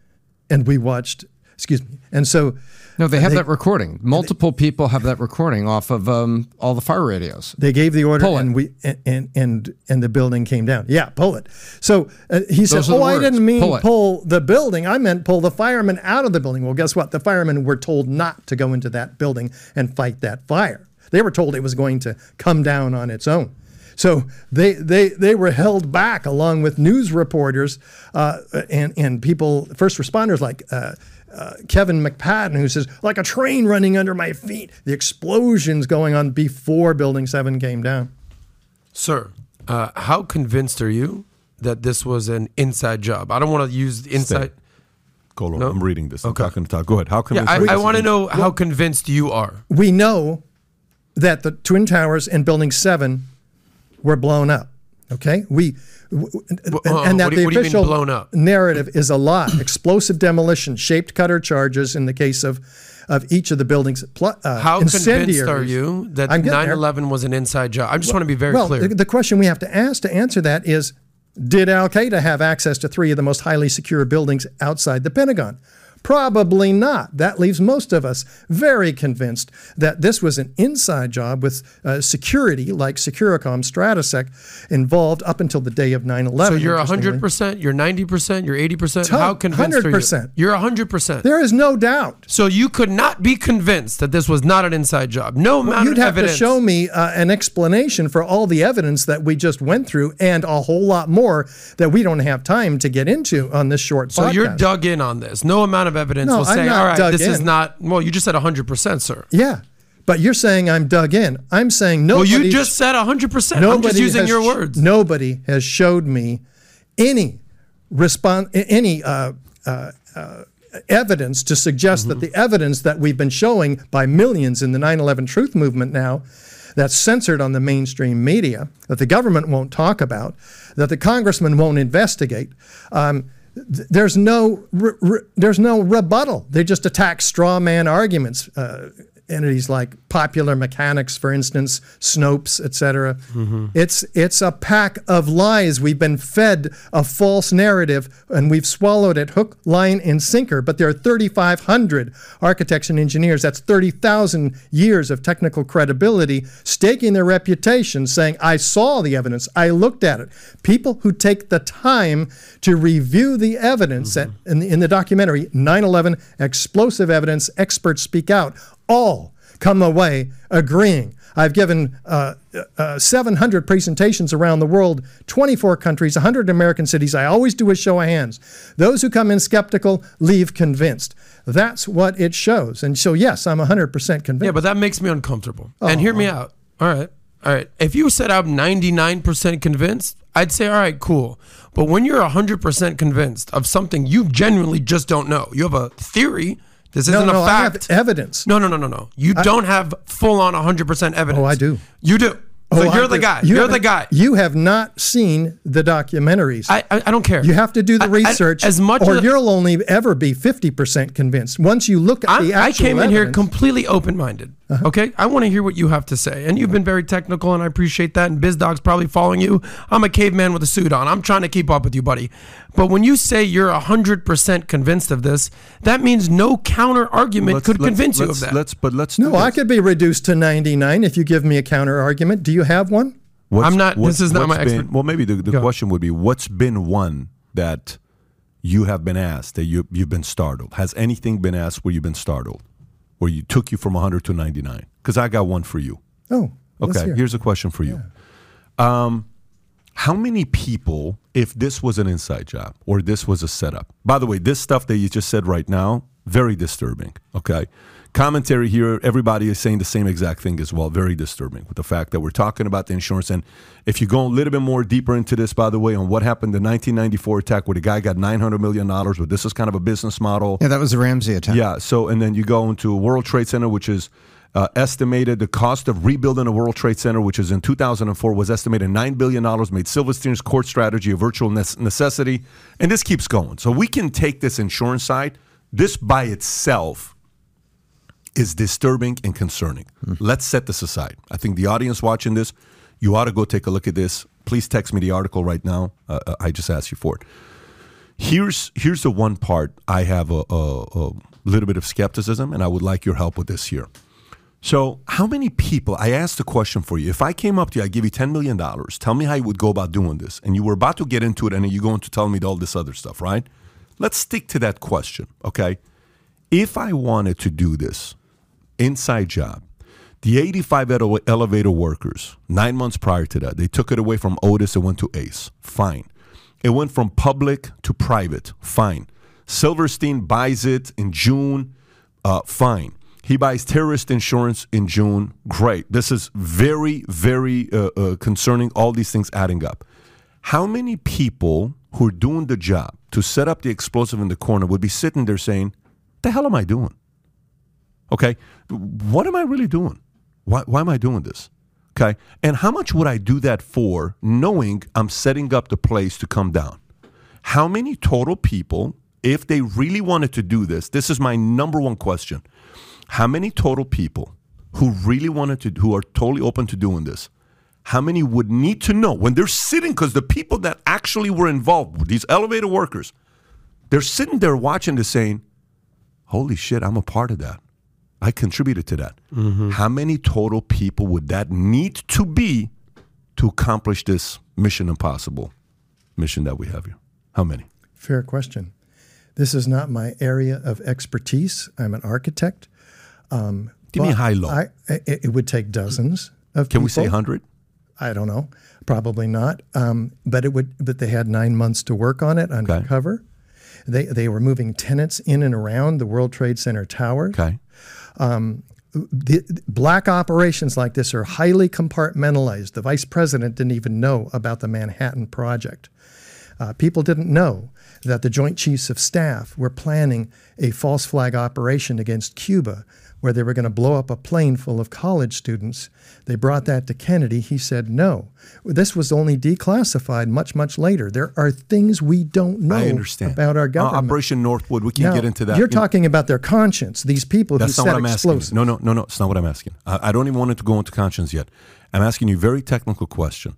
and we watched, excuse me. And so No, they have that recording. Multiple people have that recording off of um, all the fire radios. They gave the order, and we and, and and the building came down. Yeah, pull it. So uh, he said, Those the "Oh, I words. didn't mean Pull pull, the building. I meant pull the firemen out of the building." Well, guess what? The firemen were told not to go into that building and fight that fire. They were told it was going to come down on its own. So they they they were held back along with news reporters uh, and and people, first responders like. Uh, uh, Kevin McPadden, who says, like a train running under my feet, the explosions going on before Building 7 came down. Sir, uh, how convinced are you that this was an inside job? I don't want to use inside. Go on, No? I'm reading this. I'm Okay. talking to talk. Go ahead. How come? Yeah, I, I want to know how convinced you are. we know that the twin towers and building 7 were blown up okay we w- and, uh, and that the you- what do you mean official blown up? narrative is a lie explosive demolition shaped cutter charges in the case of of each of the buildings pl- uh, How convinced are you that I'm getting 9 there. 11 was an inside job? I just want to be very well clear. the, the question we have to ask to answer that is did al-qaeda have access to three of the most highly secure buildings outside the pentagon Probably not. That leaves most of us very convinced that this was an inside job with uh, security like Securacom, Stratesec involved up until the day of 9 11. so you're 100%, you're 90%, you're 80%. How convinced are 100%. you? You're 100%. There is no doubt. so you could not be convinced that this was not an inside job. No amount You'd have evidence. to show me uh, an explanation for all the evidence that we just went through and a whole lot more that we don't have time to get into on this short so podcast. you're dug in on this. No amount of evidence No, will I'm say, all right, this is not, well, you just said 100%, sir. Yeah. But you're saying I'm dug in. I'm saying Well, you just said 100%. I'm just using your words. Nobody has showed me any respon any uh, uh, uh, evidence to suggest Mm-hmm. that the evidence that we've been showing by millions in the 9/11 Truth Movement now. That's censored on the mainstream media, that the government won't talk about, that the congressman won't investigate. Um, there's no re- re- there's no rebuttal. They just attack straw man arguments. Uh, entities like Popular Mechanics, for instance, Snopes, etc. Mm-hmm. It's it's a pack of lies. We've been fed a false narrative, and we've swallowed it hook, line, and sinker. But there are 3,500 architects and engineers. That's 30,000 years of technical credibility, staking their reputation, saying, "I saw the evidence. I looked at it." People who take the time to review the evidence that in the, in the documentary 9/11 explosive evidence experts speak out all come away agreeing. I've given uh, uh, 700 presentations around the world, 24 countries, 100 American cities. I always do a show of hands. Those who come in skeptical leave convinced. That's what it shows. And so, yes, I'm 100% convinced. Yeah, but that makes me uncomfortable. And hear me Oh. out. All right. All right. If you said I'm 99% convinced, I'd say, all right, cool. But when you're 100% convinced of something you genuinely just don't know, you have a theory. This isn't no, a I have fact. evidence. no, no, no, no, no. You don't have full on 100% evidence. Oh, I do. You do. So Oh, you're the do. guy. You are the guy. You have not seen the documentaries. I, I, I don't care. you have to do the I- I- research, as much or as you'll only ever be fifty percent convinced. Once you look at I'm, the I actual came in here Uh-huh. completely open minded. Okay, I want to hear what you have to say, and you've been very technical, and I appreciate that. And BizDoc's probably following you. I'm a caveman with a suit on. I'm trying to keep up with you, buddy. But when you say you're hundred percent convinced of this, that means no counter argument Let's- could let's- convince you let's- of that. Let's, but let's. do No, I could be reduced to ninety nine if you give me a counter argument. Do you have one? What's- I'm not- what's- this is not my been- expert- Well, maybe the, the question would be, what's been one that you have been asked that you you've been startled? Has anything been asked where you've been startled, where you took you from 100 to 99? Because I got one for you. Oh, let's Okay, hear. here's a question for you. Um, how many people, if this was an inside job or this was a setup? By the way, this stuff that you just said right now, very disturbing. Okay. Commentary here, everybody is saying the same exact thing as well. Very disturbing with the fact that we're talking about the insurance. And if you go a little bit more deeper into this, by the way, on what happened the 1994 attack where the guy got $900 million, but this is kind of a business model. Yeah, that was the Ramzi attack. Yeah. So, and then you go into World Trade Center, which is uh, estimated the cost of rebuilding the World Trade Center, which is in 2004, was estimated $9 billion, made Silverstein's court strategy a virtual nece- necessity. And this keeps going. So we can take this insurance side. This by itself is disturbing and concerning. Let's set this aside. I think the audience watching this, you ought to go take a look at this. Please text me the article right now. Uh, uh, I just asked you for it. Here's here's the one part I have a, a, a little bit of skepticism, and I would like your help with this here. So, how many people? I asked the question for you. If I came up to you, I give you ten million dollars. Tell me how you would go about doing this, and you were about to get into it, and you're going to tell me all this other stuff, right? Let's stick to that question, okay? If I wanted to do this inside job, the 85 elevator workers, nine months prior to that, they took it away from Otis and went to Ace. Fine. It went from public to private. Fine. Silverstein buys it in June. Uh, fine. He buys terrorist insurance in June. Great. This is very, very uh, uh, concerning. All these things adding up. How many people who are doing the job to set up the explosive in the corner would be sitting there saying, "The hell am I doing?" Okay, what am I really doing? Why, why am I doing this? Okay, and how much would I do that for, knowing I'm setting up the place to come down? How many total people, if they really wanted to do this, this is my number one question. How many total people who really wanted to, who are totally open to doing this, how many would need to know when they're sitting, because the people that actually were involved, these elevator workers, they're sitting there watching this saying, holy shit, I'm a part of that. I contributed to that. Mm-hmm. How many total people would that need to be to accomplish this mission impossible mission that we have here? How many? Fair question. This is not my area of expertise. I'm an architect. Um, Give me a high low. I, it, it would take dozens of Can people. we say 100? I don't know. Probably not. Um, but it would. But they had nine months to work on it undercover. They they were moving tenants in and around the World Trade Center towers. Okay. The, black operations like this are highly compartmentalized. The vice president didn't even know about the Manhattan Project. Uh, people didn't know that the Joint Chiefs of Staff were planning a false flag operation against Cuba, where they were going to blow up a plane full of college students. They brought that to Kennedy. He said no. This was only declassified much, much later. There are things we don't know I understand. about our Uh, government. Operation Northwood, we can't Now, get into that. You're You know, talking about their conscience. These people That's who not set what I'm explosives. you. No, no, no, no. It's not what I'm asking. I, I don't even want it to go into conscience yet. I'm asking you a very technical question.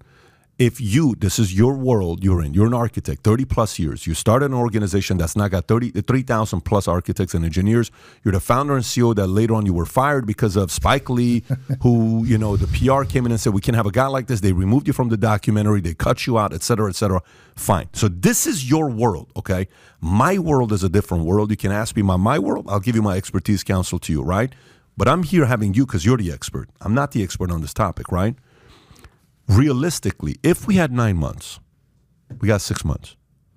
If you, this is your world you're in, you're an architect, 30 plus years, you started an organization that's now got 30, 3,000 plus architects and engineers. You're the founder and CEO that later on you were fired because of Spike Lee, who, you know, the PR came in and said, we can have a guy like this. They removed you from the documentary, they cut you out, etc cetera, et cetera. Fine. So this is your world, okay? My world is a different world. You can ask me about my world. I'll give you my expertise counsel to you, right? But I'm here having you because you're the expert. I'm not the expert on this topic, right? Realistically, if we had nine months, we got six months.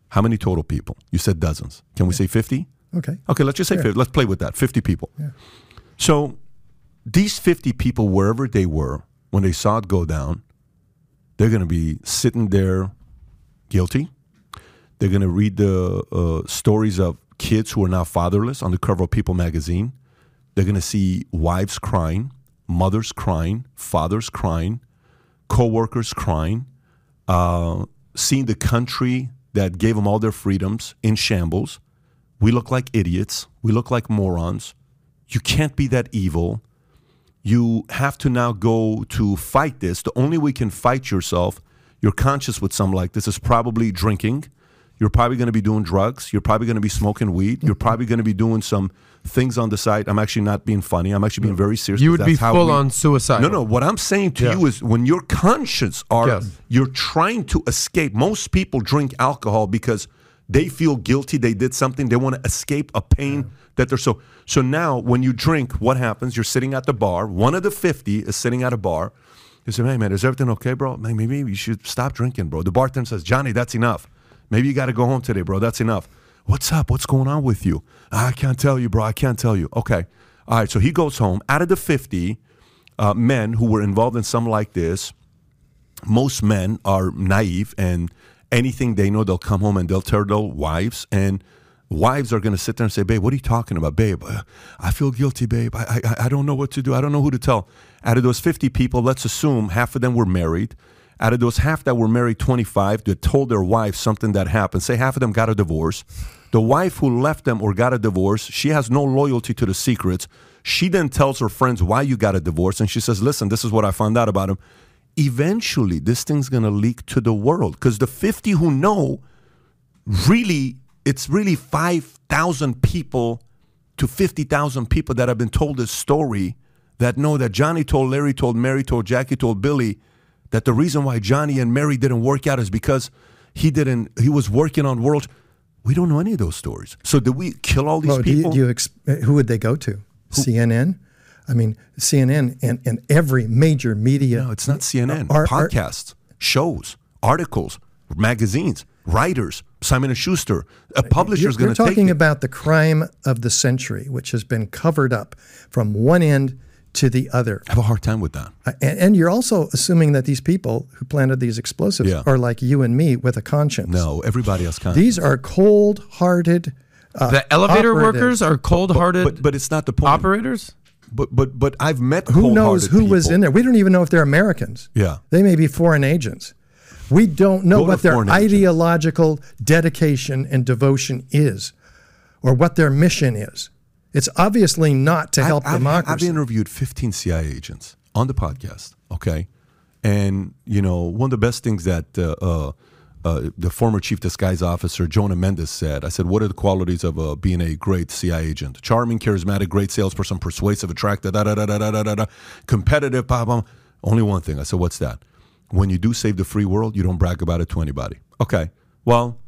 How many total people? You said dozens. Can we say 50? Okay. Okay, let's just say 50. Let's play with that. 50 people. Yeah. So these 50 people, wherever they were, when they saw it go down, they're going to be sitting there guilty. They're going to read the uh, stories of kids who are now fatherless on the cover of People magazine. They're going to see wives crying, mothers crying, fathers crying, co-workers crying, uh, seeing the country that gave them all their freedoms in shambles. We look like idiots. We look like morons. You can't be that evil. You have to now go to fight this. The only way you can fight yourself, your conscience with something like this is probably drinking. You're probably going to be doing drugs. You're probably going to be smoking weed. You're mm-hmm. probably going to be doing some things on the side. I'm actually not being funny. I'm actually being very serious. You would be full we- on suicide. no, no. What I'm saying to Yeah. you is when your conscience are Yes. you're trying to escape. Most people drink alcohol because they feel guilty. They did something. They want to escape a pain that they're so. So now, when you drink, what happens? You're sitting at the bar. One of the fifty is sitting at a bar. They say, "Hey man, is everything okay, bro? Man, maybe you should stop drinking, bro." The bartender says, "Johnny, that's enough. Maybe you got to go home today, bro. That's enough." What's up? What's going on with you? I can't tell you, bro. I can't tell you. Okay. All right. So he goes home. Out of the 50 uh, men who were involved in something like this, most men are naive and anything they know, they'll come home and they'll tell their wives. And wives are going to sit there and say, Babe, what are you talking about? Babe, uh, I feel guilty, babe. I, I, I don't know what to do. I don't know who to tell. Out of those 50 people, let's assume half of them were married. Out of those half that were married, 25 that told their wife something that happened. Say half of them got a divorce. The wife who left them or got a divorce, she has no loyalty to the secrets. She then tells her friends why you got a divorce, and she says, "Listen, this is what I found out about him." Eventually, this thing's gonna leak to the world because the 50 who know, really, it's really 5,000 people to 50,000 people that have been told this story that know that Johnny told Larry, told Mary, told Jackie, told Billy that the reason why Johnny and Mary didn't work out is because he didn't, he was working on world. We don't know any of those stories. So did we kill all these Well, do you, people? do you who would they go to? CNN? I mean, CNN and, and every major media. no, it's not CNN. Are- are- Podcasts, shows, articles, magazines, writers, Simon and Schuster. A publisher's You're, going to take talking it. about the crime of the century, which has been covered up from one end to the other. I have a hard time with that. Uh, And, and you're also assuming that these people who planted these explosives Yeah. are like you and me with a conscience. No, everybody has kind These are cold hearted. the elevator operatives. workers are cold-hearted but but it's not the point. operators. But but but I've met Who knows cold-hearted who was in there? We don't even know if they're Americans. Yeah. They may be foreign agents. We don't know Go what their foreign agents. ideological dedication and devotion is or what their mission is. It's obviously not to help I've, I've, democracy. I've interviewed 15 CIA agents on the podcast. Okay, and you know one of the best things that uh, uh, uh, the former chief disguise officer Jonna Mendez said. I said, "What are the qualities of uh, being a great CIA agent? Charming, charismatic, great salesperson, persuasive, attractive, da da da da da da da, da competitive, blah, blah. Only one thing. I said, "What's that?" When you do save the free world, you don't brag about it to anybody. Okay. Well,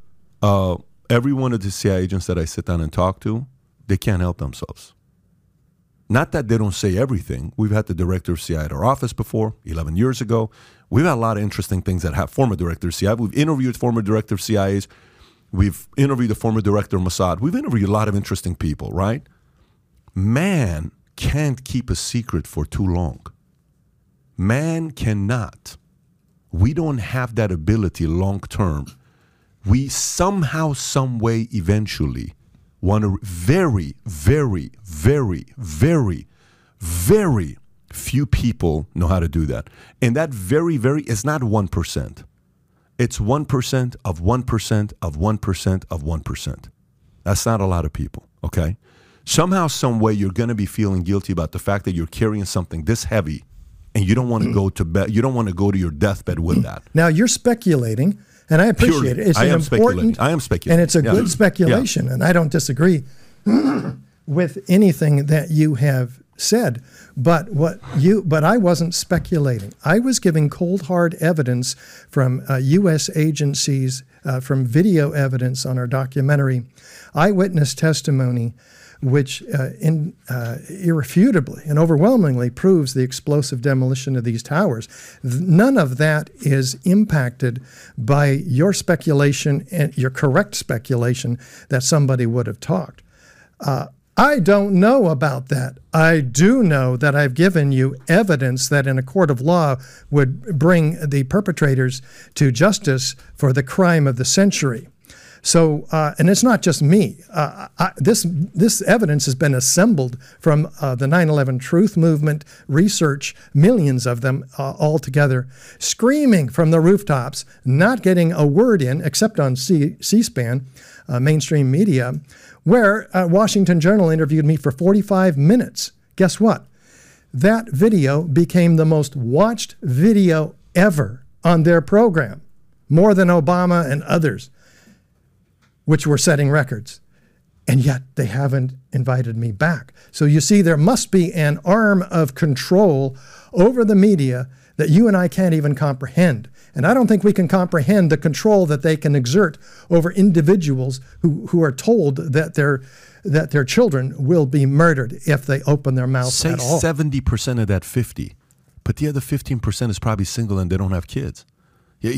uh, every one of the CIA agents that I sit down and talk to, they can't help themselves. Not that they don't say everything. We've had the director of CIA at our office before, 11 years ago. We've had a lot of interesting things that have former director of CIA. We've interviewed former director of CIAs. We've interviewed the former director of Mossad. We've interviewed a lot of interesting people, right? Man can't keep a secret for too long. Man cannot. We don't have that ability long term. We somehow, some way, eventually to very, very, very, very, very few people know how to do that. And that very, very is not 1%. It's 1% of 1% of 1% of 1%. That's not a lot of people, okay? Somehow, some way, you're going to be feeling guilty about the fact that you're carrying something this heavy and you don't want to go to bed, you don't want to go to your deathbed with that. now you're speculating, and I appreciate Purely. it. It's I an important, I am speculating. and it's a Yeah. good speculation, and I don't disagree with anything that you have said. But what you, but I wasn't speculating. I was giving cold hard evidence from uh, U.S. agencies, uh, from video evidence on our documentary, eyewitness testimony, which uh, in, uh, irrefutably and overwhelmingly proves the explosive demolition of these towers. None of that is impacted by your speculation and your correct speculation that somebody would have talked. Uh, I don't know about that. I do know that I've given you evidence that in a court of law would bring the perpetrators to justice for the crime of the century. So, uh, and it's not just me. Uh, I, this this evidence has been assembled from uh, the 9/11 Truth Movement research, millions of them uh, all together, screaming from the rooftops, not getting a word in except on C- C-SPAN, uh, mainstream media, where uh, Washington Journal interviewed me for 45 minutes. Guess what? That video became the most watched video ever on their program, more than Obama and others which were setting records. And yet they haven't invited me back. So you see, there must be an arm of control over the media that you and I can't even comprehend. And I don't think we can comprehend the control that they can exert over individuals who, who are told that their, that their children will be murdered if they open their mouth Say at all. 70% of that 50, but the other 15% is probably single and they don't have kids. Yeah,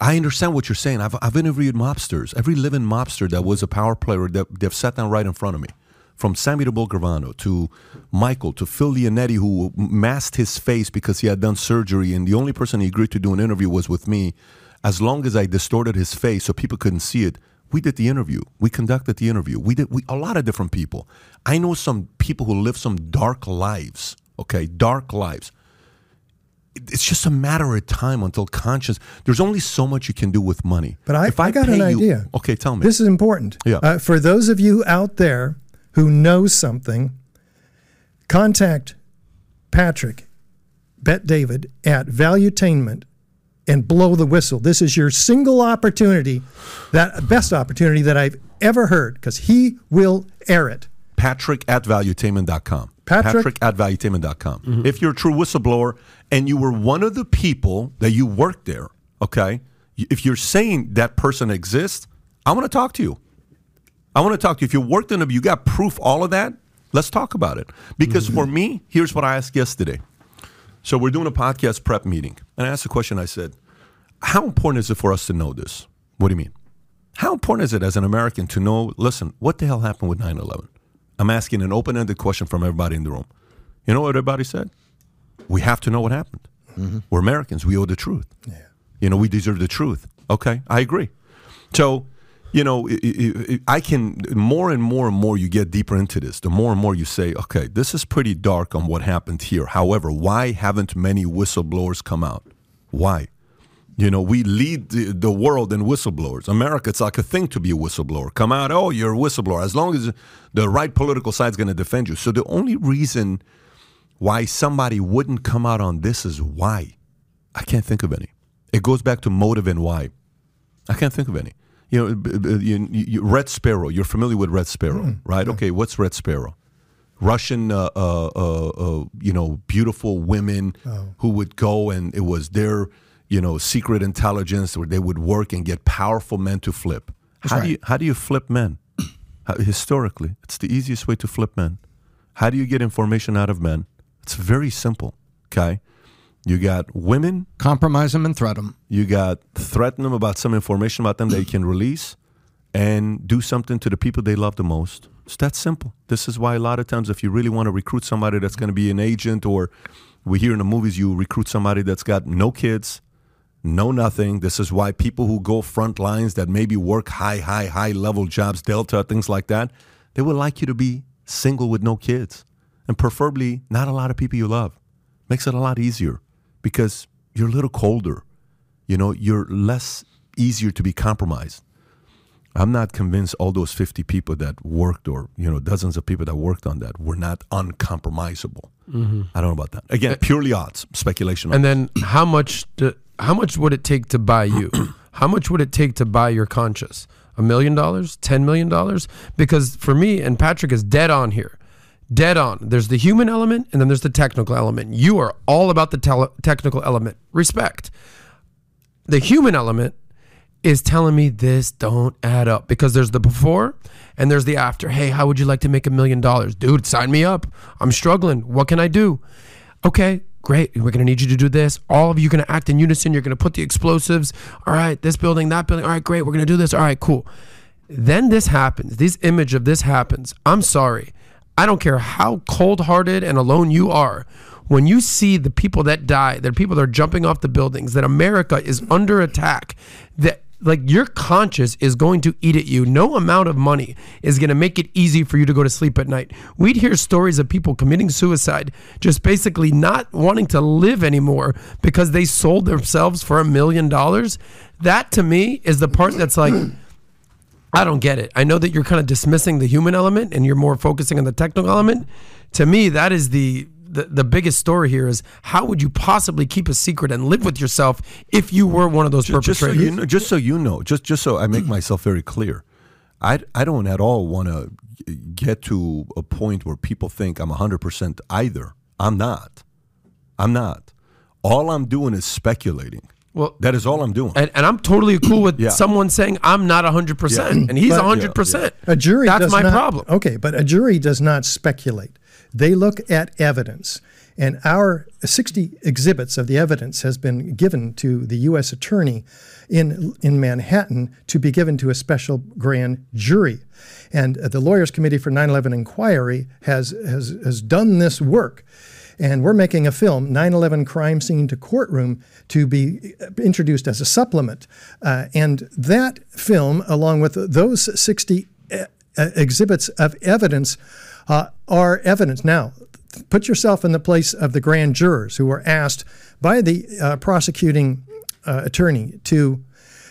I understand what you're saying. I've, I've interviewed mobsters. Every living mobster that was a power player, that they've sat down right in front of me. From Sammy to Bull Gravano to Michael to Phil Leonetti, who masked his face because he had done surgery, and the only person he agreed to do an interview was with me. As long as I distorted his face so people couldn't see it, we did the interview. We conducted the interview. We did we, a lot of different people. I know some people who live some dark lives. Okay, dark lives it's just a matter of time until conscious. There's only so much you can do with money. But I, if I, got pay an you- idea. okay, tell me. This is important. Yeah. Uh, for those of you out there who know something, contact Patrick, Bet David at Valuetainment and blow the whistle. This is your single opportunity, that best opportunity that I've ever heard, because he will air it. Patrick at valuetainment.com. Patrick- at valuetainment.com. Mm-hmm. If you're a true whistleblower and you were one of the people that you worked there, okay, if you're saying that person exists, I want to talk to you. I want to talk to you. If you worked in them, you got proof, all of that, let's talk about it. Because mm-hmm. for me, here's what I asked yesterday. So we're doing a podcast prep meeting. And I asked a question. I said, How important is it for us to know this? What do you mean? How important is it as an American to know, listen, what the hell happened with 9 11? I'm asking an open ended question from everybody in the room. You know what everybody said? We have to know what happened. Mm-hmm. We're Americans. We owe the truth. You know, we deserve the truth. Okay, I agree. So, you know, I can, more and more and more you get deeper into this, the more and more you say, okay, this is pretty dark on what happened here. However, why haven't many whistleblowers come out? Why? You know, we lead the, the world in whistleblowers. America, it's like a thing to be a whistleblower. Come out, oh, you're a whistleblower. As long as the right political side's going to defend you. So the only reason why somebody wouldn't come out on this is why. I can't think of any. It goes back to motive and why. I can't think of any. You know, you, you, Red Sparrow. You're familiar with Red Sparrow, right? Okay, what's Red Sparrow? Russian, uh, uh, uh, uh, you know, beautiful women who would go and it was their, you know, secret intelligence where they would work and get powerful men to flip. how do you how do you flip men? How, historically, it's the easiest way to flip men. How do you get information out of men? It's very simple. Okay, you got women Compromise them and threat them. you got threaten them about some information about them that you can release and do something to the people they love the most. It's that simple. This is why a lot of times if you really want to recruit somebody that's going to be an agent or we hear in the movies you recruit somebody that's got no kids, no nothing. This is why people who go front lines that maybe work high, high, high level jobs, Delta, things like that, they would like you to be single with no kids. And preferably not a lot of people you love. Makes it a lot easier because you're a little colder you know you're less easier to be compromised i'm not convinced all those 50 people that worked or you know dozens of people that worked on that were not uncompromisable mm-hmm. i don't know about that again purely odds speculation And then how much do, how much would it take to buy you? how much would it take to buy your conscience? A million dollars? Ten million dollars? Because for me and Patrick is dead on here. Dead on. There's the human element and then there's the technical element. You are all about the tele- technical element. Respect. The human element is telling me this don't add up because there's the before and there's the after. Hey, how would you like to make a million dollars? Dude, sign me up. I'm struggling. What can I do? Okay, great. We're to need you to do this. All of you to act in unison. You're to put the explosives. All right, this building, that building. All right, great. We're to do this. All right, cool. Then this happens. This image of this happens. I'm sorry. I don't care how cold hearted and alone you are. When you see the people that die, that people that are jumping off the buildings, that America is under attack, that like your conscience is going to eat at you. No amount of money is going to make it easy for you to go to sleep at night. We'd hear stories of people committing suicide, just basically not wanting to live anymore because they sold themselves for a million dollars. That to me is the part that's like, I don't get it. I know that you're kind of dismissing the human element and you're more focusing on the technical element. To me, that is the the, the biggest story here is how would you possibly keep a secret and live with yourself if you were one of those Ju- just so perpetrators? you know, just so you know, just just so I make mm-hmm. myself very clear, I I don't at all want to get to a point where people think I'm 100% either. I'm not. I'm not. All I'm doing is speculating. Well, That is all I'm doing. and, and I'm totally cool with Yeah. someone saying I'm not 100% and he's But- 100%. A jury That's my not- problem. Okay, but a jury does not speculate. They look at evidence. And our 60 exhibits of the evidence has been given to the U.S. attorney in, in Manhattan to be given to a special grand jury. And the Lawyers Committee for 9 11 Inquiry has, has, has done this work. And we're making a film, 9 11 Crime Scene to Courtroom, to be uh, introduced as a supplement. Uh, and that film, along with those 60 uh, uh, exhibits of evidence, uh, are evidence. Now, put yourself in the place of the grand jurors who were asked by the uh, prosecuting uh, attorney to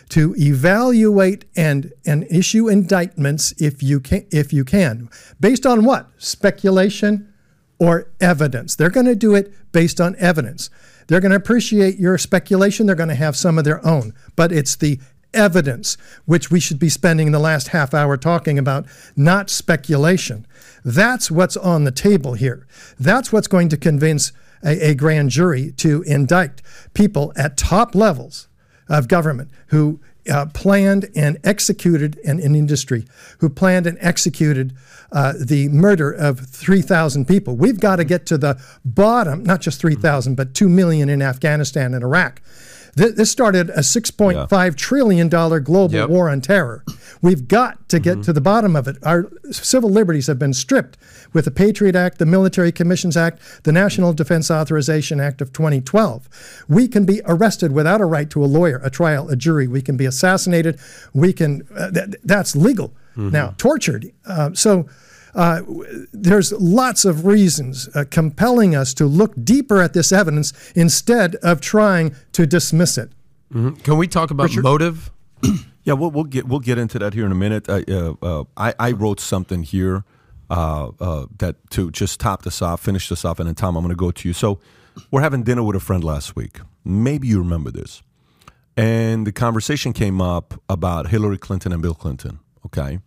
to evaluate and and issue indictments if you can if you can. Based on what? Speculation or evidence? They're going to do it based on evidence. They're going to appreciate your speculation. They're going to have some of their own. But it's the evidence which we should be spending the last half hour talking about not speculation that's what's on the table here that's what's going to convince a, a grand jury to indict people at top levels of government who uh, planned and executed an, an industry, who planned and executed uh, the murder of 3,000 people. We've got to get to the bottom, not just 3,000, but 2 million in Afghanistan and Iraq. Th- This started a $6.5 trillion global Yep. war on terror. We've got to get to the bottom of it. Our civil liberties have been stripped with the Patriot Act, the Military Commissions Act, the National Defense Authorization Act of 2012. We can be arrested without a right to a lawyer, a trial, a jury. We can be assassinated. We can, uh, th- that's legal. Now, tortured. Uh, so, uh, there's lots of reasons uh, compelling us to look deeper at this evidence instead of trying to dismiss it. Can we talk about motive? Yeah, we'll, we'll get we'll get into that here in a minute. I, uh, uh, I, I wrote something here uh, uh, that to just top this off, finish this off, and then Tom, I'm going to go to you. So, we're having dinner with a friend last week. Maybe you remember this, and the conversation came up about Hillary Clinton and Bill Clinton. Okay,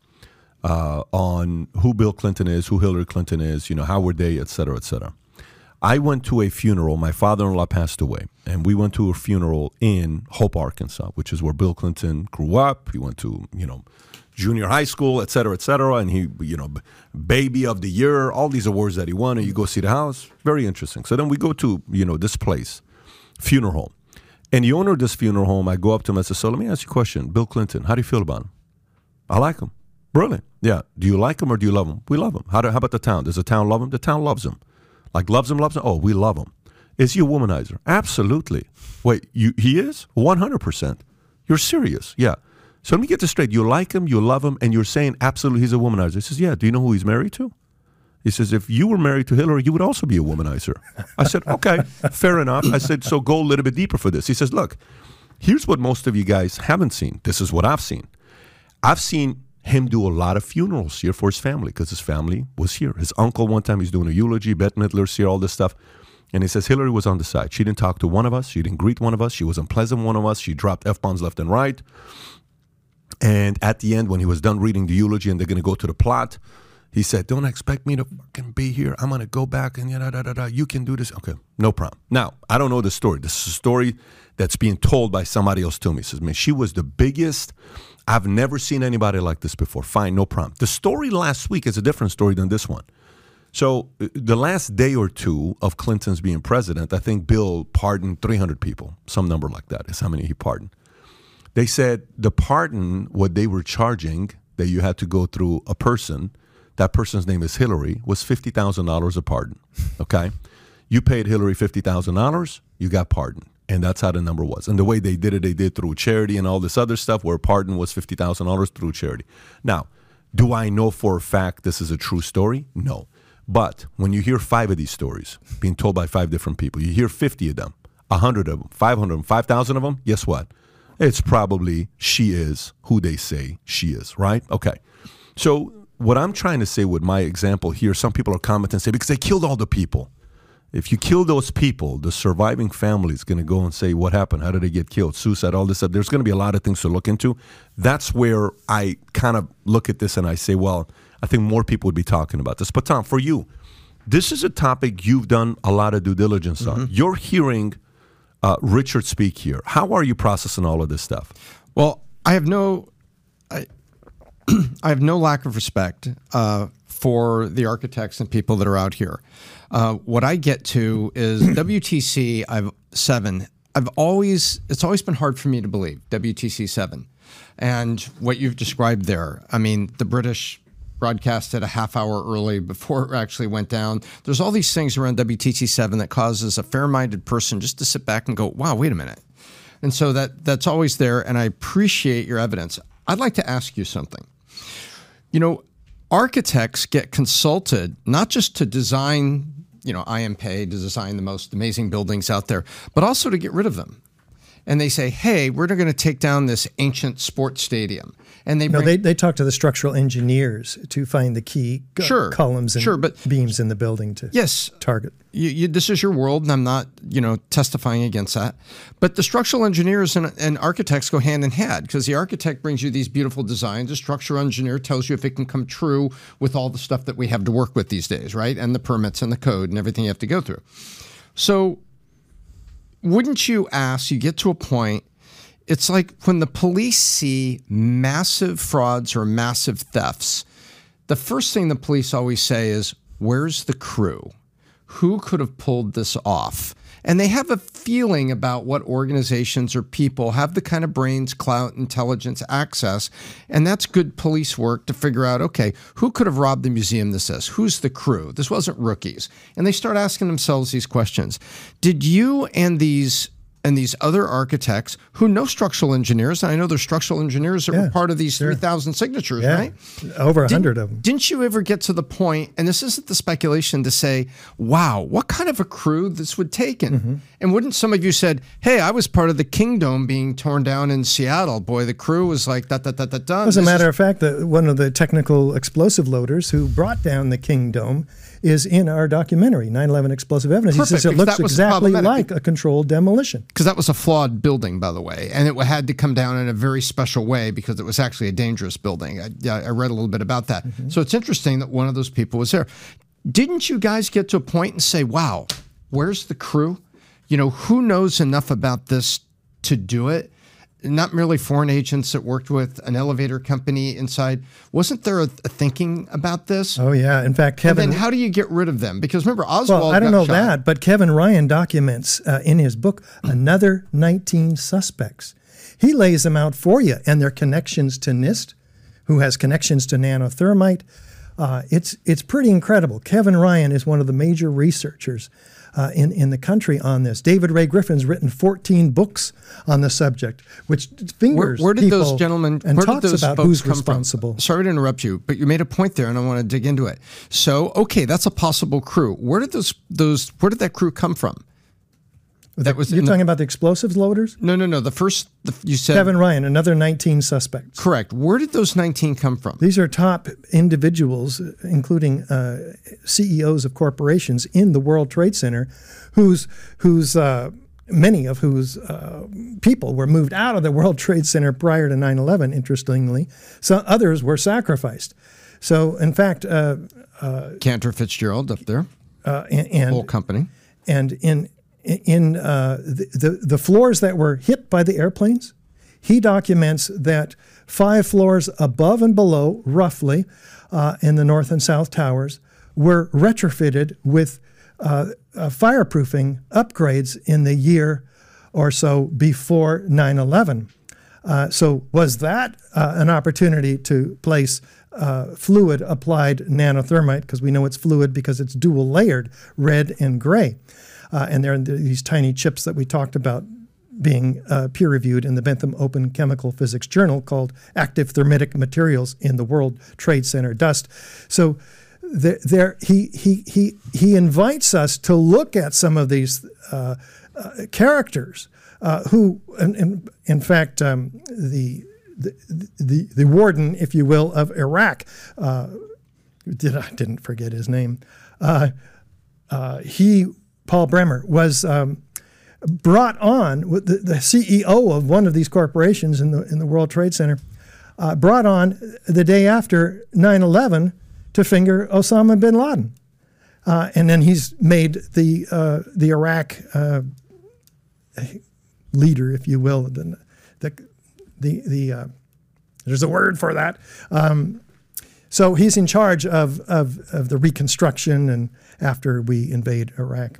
uh, on who Bill Clinton is, who Hillary Clinton is, you know, how were they, et cetera, et cetera. I went to a funeral. My father-in-law passed away, and we went to a funeral in Hope, Arkansas, which is where Bill Clinton grew up. He went to, you know, junior high school, et cetera, et cetera, and he, you know, baby of the year, all these awards that he won. And you go see the house, very interesting. So then we go to, you know, this place, funeral home, and the owner of this funeral home. I go up to him and say, "So let me ask you a question, Bill Clinton. How do you feel about him?" I like him. Brilliant. Yeah. Do you like him or do you love him? We love him. How, do, how about the town? Does the town love him? The town loves him. Like loves him, loves him. Oh, we love him. Is he a womanizer? Absolutely. Wait, you he is? 100%. You're serious? Yeah. So let me get this straight. You like him, you love him, and you're saying absolutely he's a womanizer. He says, Yeah. Do you know who he's married to? He says, If you were married to Hillary, you would also be a womanizer. I said, Okay, fair enough. I said, So go a little bit deeper for this. He says, Look, here's what most of you guys haven't seen. This is what I've seen. I've seen him do a lot of funerals here for his family because his family was here. His uncle, one time, he's doing a eulogy. Bette Midler's here, all this stuff. And he says Hillary was on the side. She didn't talk to one of us. She didn't greet one of us. She was unpleasant one of us. She dropped F bombs left and right. And at the end, when he was done reading the eulogy and they're going to go to the plot, he said, Don't expect me to fucking be here. I'm going to go back and da, da, you can do this. Okay, no problem. Now, I don't know the story. This is a story that's being told by somebody else to me. Says, Man, she was the biggest. I've never seen anybody like this before. Fine, no problem. The story last week is a different story than this one. So, uh, the last day or two of Clinton's being president, I think Bill pardoned 300 people, some number like that is how many he pardoned. They said the pardon, what they were charging, that you had to go through a person that person's name is Hillary, was $50,000 a pardon. Okay? You paid Hillary $50,000, you got pardoned. And that's how the number was. And the way they did it, they did through charity and all this other stuff where pardon was $50,000 through charity. Now, do I know for a fact this is a true story? No. But when you hear five of these stories being told by five different people, you hear 50 of them, 100 of them, 500 of them, 5,000 of them, guess what? It's probably she is who they say she is, right? Okay. So, what I'm trying to say with my example here, some people are commenting and say, because they killed all the people. If you kill those people, the surviving family is going to go and say, What happened? How did they get killed? Suicide, all this stuff. There's going to be a lot of things to look into. That's where I kind of look at this and I say, Well, I think more people would be talking about this. But, Tom, for you, this is a topic you've done a lot of due diligence on. You're hearing uh, Richard speak here. How are you processing all of this stuff? Well, I have no, I, I have no lack of respect uh, for the architects and people that are out here. Uh, what I get to is WTC. I've seven. I've always it's always been hard for me to believe WTC seven, and what you've described there. I mean, the British broadcasted a half hour early before it actually went down. There's all these things around WTC seven that causes a fair-minded person just to sit back and go, "Wow, wait a minute." And so that that's always there, and I appreciate your evidence. I'd like to ask you something. You know, architects get consulted not just to design, you know, IMP to design the most amazing buildings out there, but also to get rid of them. And they say, "Hey, we're going to take down this ancient sports stadium." And they No, bring, they, they talk to the structural engineers to find the key Sure, columns and sure, but- beams in the building to yes, target. you, you, this is your world, and I'm not, you know, testifying against that. But the structural engineers and, and architects go hand in hand because the architect brings you these beautiful designs. The structural engineer tells you if it can come true with all the stuff that we have to work with these days, right? And the permits and the code and everything you have to go through. So, wouldn't you ask? You get to a point. It's like when the police see massive frauds or massive thefts, the first thing the police always say is, Where's the crew? Who could have pulled this off? And they have a feeling about what organizations or people have the kind of brains, clout, intelligence, access. And that's good police work to figure out okay, who could have robbed the museum this is? Who's the crew? This wasn't rookies. And they start asking themselves these questions. Did you and these and these other architects who know structural engineers, and I know there's structural engineers that were part of these 3,000 signatures, Yeah, right? over a Didn't- hundred of them. Didn't you ever get to the point, and this isn't the speculation, to say, wow, what kind of a crew this would take in? Mm-hmm. And wouldn't some of you said, hey, I was part of the Kingdome being torn down in Seattle. Boy, the crew was like, da, da, da, da, da. As a matter is- of fact, the, one of the technical explosive loaders who brought down the Kingdome is in our documentary, 9/11 Explosive Evidence. Perfect, he says it looks exactly like a controlled demolition. because that was a flawed building, by the way, and it had to come down in a very special way because it was actually a dangerous building. I, I read a little bit about that. Mm-hmm. So it's interesting that one of those people was there. Didn't you guys get to a point and say, "Wow, where's the crew? You know, who knows enough about this to do it?" Not merely foreign agents that worked with an elevator company inside. Wasn't there a, a thinking about this? Oh yeah, in fact, and Kevin. then how do you get rid of them? Because remember, Oswald. well, I don't know shot. that, but Kevin Ryan documents uh, in his book another 19 suspects. He lays them out for you and their connections to NIST, who has connections to nanothermite. Uh, it's it's pretty incredible. Kevin Ryan is one of the major researchers uh, in in the country on this. David Ray Griffin's written 14 books on the subject, which fingers where did those gentlemen and where talks about who's responsible. From? Sorry to interrupt you, but you made a point there, and I want to dig into it. So, okay, that's a possible crew. Where did those those where did that crew come from? That was You're in the- talking about the explosives loaders? no, no, no. The first the, you said Kevin Ryan, another 19 suspects. correct. Where did those nineteen come from? These are top individuals, including uh, CEOs of corporations in the World Trade Center, whose whose uh, many of whose uh, people were moved out of the World Trade Center prior to 9/11. Interestingly, so others were sacrificed. So, in fact, uh, Cantor Fitzgerald up there, uh, and, and whole company. and in in uh, the, the floors that were hit by the airplanes, he documents that five floors above and below, roughly, uh, in the north and south towers, were retrofitted with uh, uh, fireproofing upgrades in the year or so before 9/11. Uh, so was that uh, an opportunity to place uh, fluid applied nanothermite because we know it's fluid because it's dual layered, red and gray. Uh, and there are these tiny chips that we talked about being uh, peer reviewed in the Bentham Open Chemical Physics Journal called Active Thermitic Materials in the World Trade Center Dust. So there, there he, he, he, he invites us to look at some of these uh, uh, characters uh, who, in, in, in fact, um, the, the, the, the warden, if you will, of Iraq, uh, did I didn't forget his name. Uh, uh, he, Paul Bremer, was um, brought on with the, the, CEO of one of these corporations in the in the World Trade Center, uh, brought on the day after 9/11 to finger Osama bin Laden, uh, and then he's made the uh, the Iraq uh, leader, if you will, the the the, the uh, there's a word for that. Um, so he's in charge of, of, of the reconstruction and after we invade Iraq.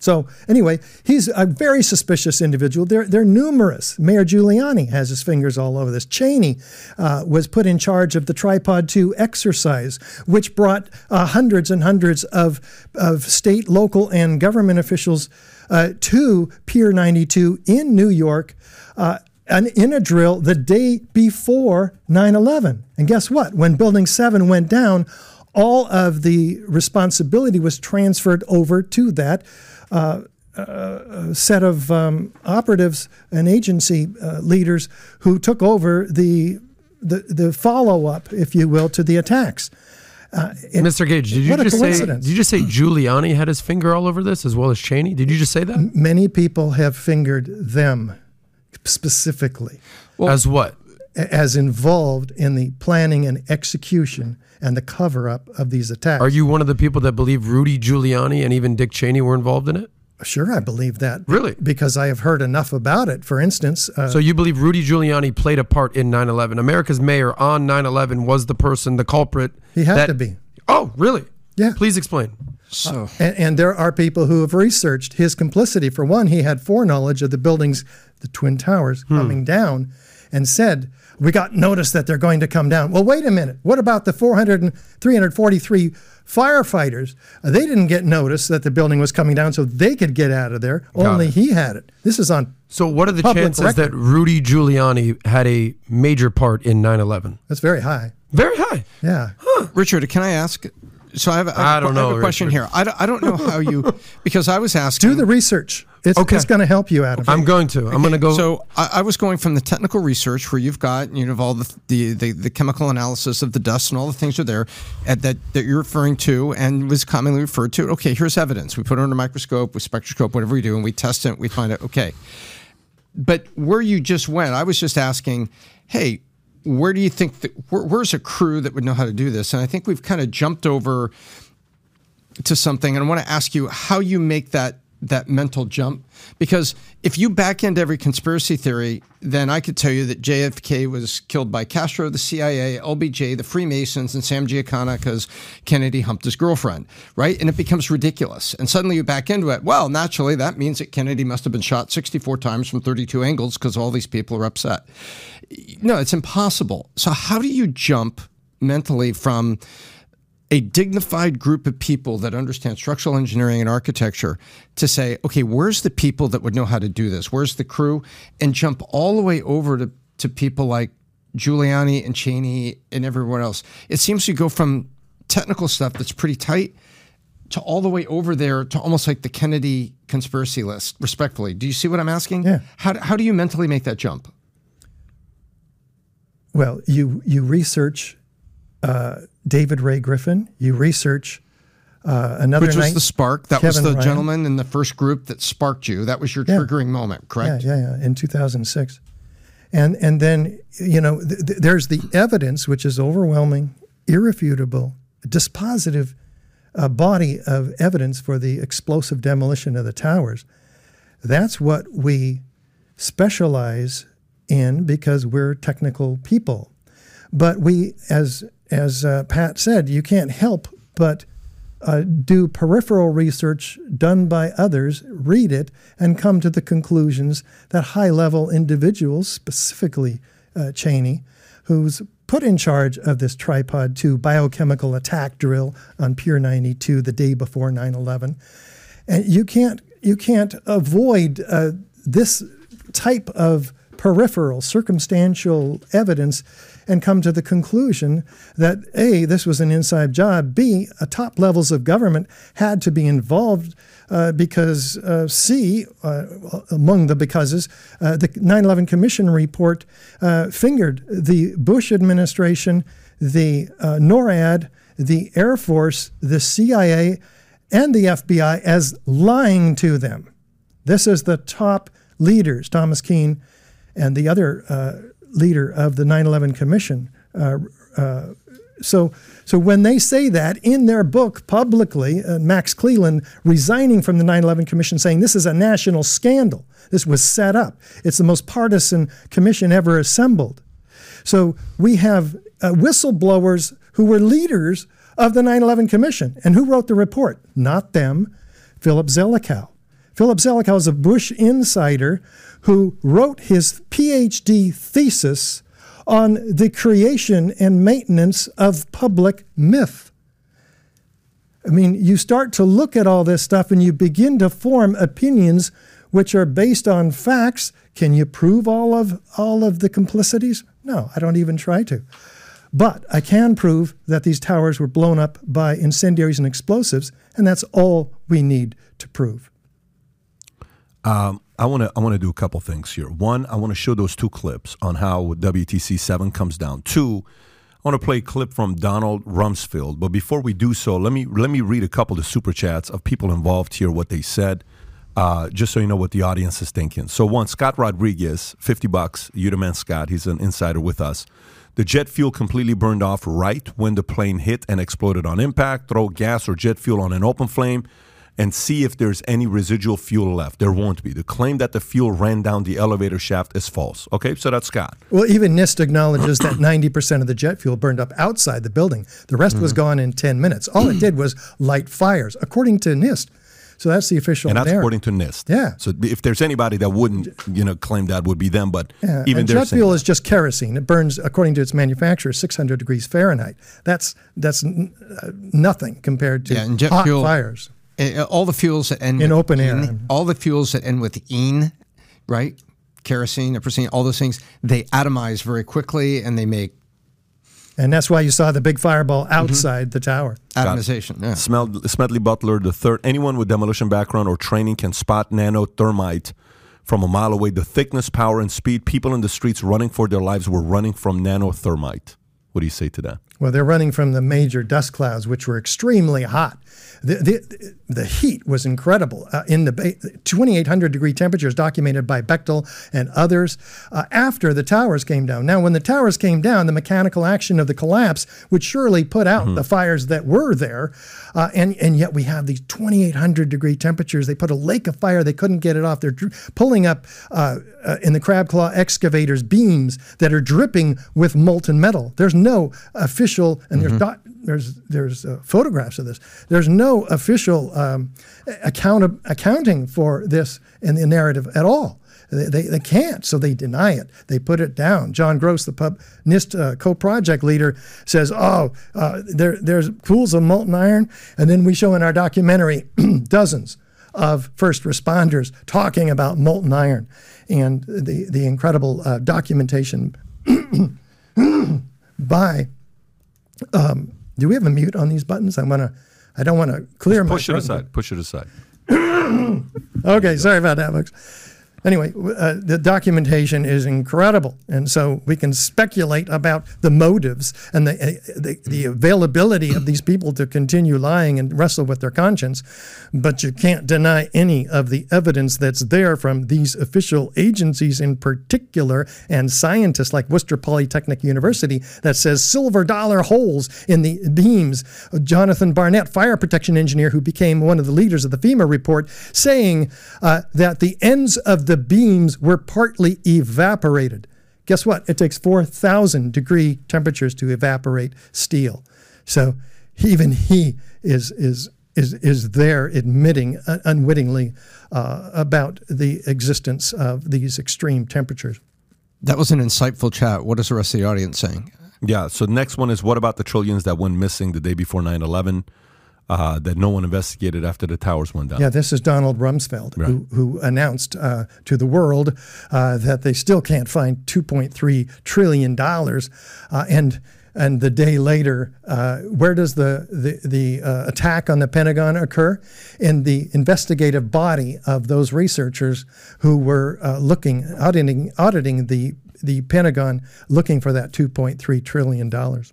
So anyway, he's a very suspicious individual. They're, they're numerous. Mayor Giuliani has his fingers all over this. Cheney uh, was put in charge of the Tripod 2 exercise, which brought uh, hundreds and hundreds of, of state, local, and government officials uh, to Pier 92 in New York uh, and in a drill the day before 9 11. And guess what? When Building 7 went down, all of the responsibility was transferred over to that uh, uh, set of um, operatives and agency uh, leaders who took over the the, the follow up, if you will, to the attacks. Uh, it, Mr. Gage, did you just say did you just say Giuliani had his finger all over this as well as Cheney? Did you just say that? Many people have fingered them specifically. Well, as what? As involved in the planning and execution and the cover up of these attacks. Are you one of the people that believe Rudy Giuliani and even Dick Cheney were involved in it? Sure, I believe that. Really? Because I have heard enough about it. For instance, uh, so you believe Rudy Giuliani played a part in 9/11? America's mayor on 9/11 was the person, the culprit. He had that, to be. Oh, really? Yeah. Please explain. So, uh, and, and, there are people who have researched his complicity. For one, he had foreknowledge of the buildings, the twin towers, hmm. coming down, and said we got notice that they're going to come down. Well, wait a minute. What about the 400 and 343 firefighters? Uh, they didn't get notice that the building was coming down so they could get out of there. Got Only it. he had it. This is on. So, what are the chances record. that Rudy Giuliani had a major part in 9 11? That's very high. Very high. Yeah. Huh. Richard, can I ask? So I have, I, I don't know. I have a question Richard. here. I don't, I don't know how you because I was asking. Do the research. It's, okay. it's going to help you, Adam. I'm going to. I'm going to go. So I, I, was going from the technical research where you've got you know all the, the, the the chemical analysis of the dust and all the things are there at, that that you're referring to and was commonly referred to. Okay, here's evidence. We put it under a microscope, with spectroscope, whatever we do, and we test it. We find it. Okay, but where you just went, I was just asking. Hey, where do you think that where, where's a crew that would know how to do this? And I think we've kind of jumped over to something, and I want to ask you how you make that that mental jump. Because if you back into every conspiracy theory then i could tell you that jfk was killed by castro the cia lbj the freemasons and sam giancana because kennedy humped his girlfriend right? And it becomes ridiculous. And suddenly you back into it. Well naturally that means that kennedy must have been shot 64 times from 32 angles because all these people are upset. No it's impossible. So how do you jump mentally from a dignified group of people that understand structural engineering and architecture to say, okay, where's the people that would know how to do this? Where's the crew? And jump all the way over to, to people like Giuliani and Cheney and everyone else. It seems to go from technical stuff that's pretty tight to all the way over there to almost like the Kennedy conspiracy list, respectfully. Do you see what I'm asking? Yeah. How, how do you mentally make that jump? Well, you, you research uh, David Ray Griffin. You research uh, another Which was night, the spark. That Kevin was the Ryan. gentleman in the first group that sparked you. That was your yeah. triggering moment, correct? Yeah, yeah, yeah. In 2006. And, and then, you know, th- th- there's the evidence, which is overwhelming, irrefutable, dispositive uh, body of evidence for the explosive demolition of the towers. That's what we specialize in because we're technical people. But we, as as uh, Pat said, you can't help but uh, do peripheral research done by others, read it, and come to the conclusions that high level individuals, specifically uh, Cheney, who's put in charge of this tripod 2 biochemical attack drill on Pier 92 the day before 9 11. And you can't, you can't avoid uh, this type of peripheral, circumstantial evidence and come to the conclusion that A, this was an inside job, B, uh, top levels of government had to be involved uh, because uh, C, uh, among the becauses, uh, the 9 11 Commission report uh, fingered the Bush administration, the NORAD, the Air Force, the CIA, and the FBI as lying to them. This is the top leaders, Thomas Kean and the other leader of the 9 11 Commission. Uh, uh, so, so when they say that in their book publicly, uh, Max Cleland resigning from the 9 11 Commission saying this is a national scandal, this was set up, it's the most partisan commission ever assembled. So we have uh, whistleblowers who were leaders of the 9 11 Commission. And who wrote the report? Not them, Philip Zelikow. Philip Zelikow is a Bush insider who wrote his PhD thesis on the creation and maintenance of public myth. I mean, you start to look at all this stuff and you begin to form opinions which are based on facts. Can you prove all of all of the complicities? No, I don't even try to. But I can prove that these towers were blown up by incendiaries and explosives, and that's all we need to prove. Um, I want to I want to do a couple things here. One, I want to show those two clips on how WTC seven comes down. Two, I want to play a clip from Donald Rumsfeld. But before we do so, let me let me read a couple of the super chats of people involved here, what they said, uh, just so you know what the audience is thinking. So one, Scott Rodriguez, fifty bucks. Udaman Scott, he's an insider with us. The jet fuel completely burned off right when the plane hit and exploded on impact. Throw gas or jet fuel on an open flame and see if there's any residual fuel left. There won't be. The claim that the fuel ran down the elevator shaft is false. Okay, so that's Scott. Well, even NIST acknowledges that 90% of the jet fuel burned up outside the building. The rest mm-hmm. was gone in 10 minutes. All it did was light fires, according to NIST. So that's the official. And that's narrative. according to NIST. Yeah. So if there's anybody that wouldn't, you know, claim that would be them, but yeah. even and jet fuel is just kerosene. It burns, according to its manufacturer, 600 degrees Fahrenheit. That's that's n- uh, nothing compared to yeah, and jet hot fuel, fires. Uh, all the fuels that end in open air, ene, all the fuels that end with ene, right? Kerosene, epirocene, all those things, they atomize very quickly and they make. And that's why you saw the big fireball mm-hmm. outside mm-hmm. the tower. Atomization, yeah. Smedley Butler, the third. Anyone with demolition background or training can spot nanothermite from a mile away. The thickness, power, and speed. People in the streets running for their lives were running from nanothermite. What do you say to that? Well, they're running from the major dust clouds, which were extremely hot. The, the, the heat was incredible uh, in the 2,800 degree temperatures documented by Bechtel and others uh, after the towers came down. Now, when the towers came down, the mechanical action of the collapse would surely put out mm-hmm. the fires that were there. Uh, and, and yet we have these 2,800 degree temperatures. They put a lake of fire. They couldn't get it off. They're pulling up uh, uh, in the crab claw excavators beams that are dripping with molten metal. There's no official, and mm-hmm. there's there's there's uh, photographs of this. There's no official um, account accounting for this in the narrative at all. They, they, they, can't, so they deny it. They put it down. John Gross, the pub, NIST uh, co-project leader, says, "Oh, uh, there, there's pools of molten iron," and then we show in our documentary dozens of first responders talking about molten iron and the the incredible uh, documentation by um, do we have a mute on these buttons? I want to. I don't want to clear Just my. Push it aside. Push it aside. okay, sorry about that, folks anyway, uh, the documentation is incredible, and so we can speculate about the motives and the, uh, the, the availability of these people to continue lying and wrestle with their conscience. But you can't deny any of the evidence that's there from these official agencies, in particular, and scientists like Worcester Polytechnic University that says silver dollar holes in the beams. Jonathan Barnett, fire protection engineer who became one of the leaders of the FEMA report, saying uh, that the ends of the beams were partly evaporated. Guess what? It takes 4,000 degree temperatures to evaporate steel. So even he is, is, is, is there admitting uh, unwittingly uh, about the existence of these extreme temperatures. That was an insightful chat. What is the rest of the audience saying? Yeah. So next one is what about the trillions that went missing the day before 9 11 uh, that no one investigated after the towers went down? Yeah, this is Donald Rumsfeld, who, who announced uh, to the world uh, that they still can't find 2.3 trillion dollars, uh, and and the day later, uh, where does the the, the uh, attack on the Pentagon occur? In the investigative body of those researchers who were uh, looking auditing auditing the the Pentagon, looking for that 2.3 trillion dollars.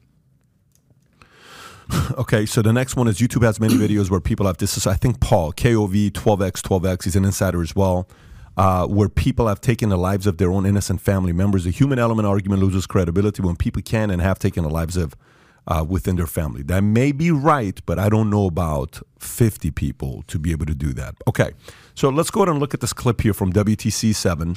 Okay, so the next one is YouTube has many videos where people have this is I think Paul KOV 12x 12x he's an insider as well, uh, where people have taken the lives of their own innocent family members. The human element argument loses credibility when people can and have taken the lives of uh, within their family. That may be right, but I don't know about 50 people to be able to do that. Okay, so let's go ahead and look at this clip here from WTC seven.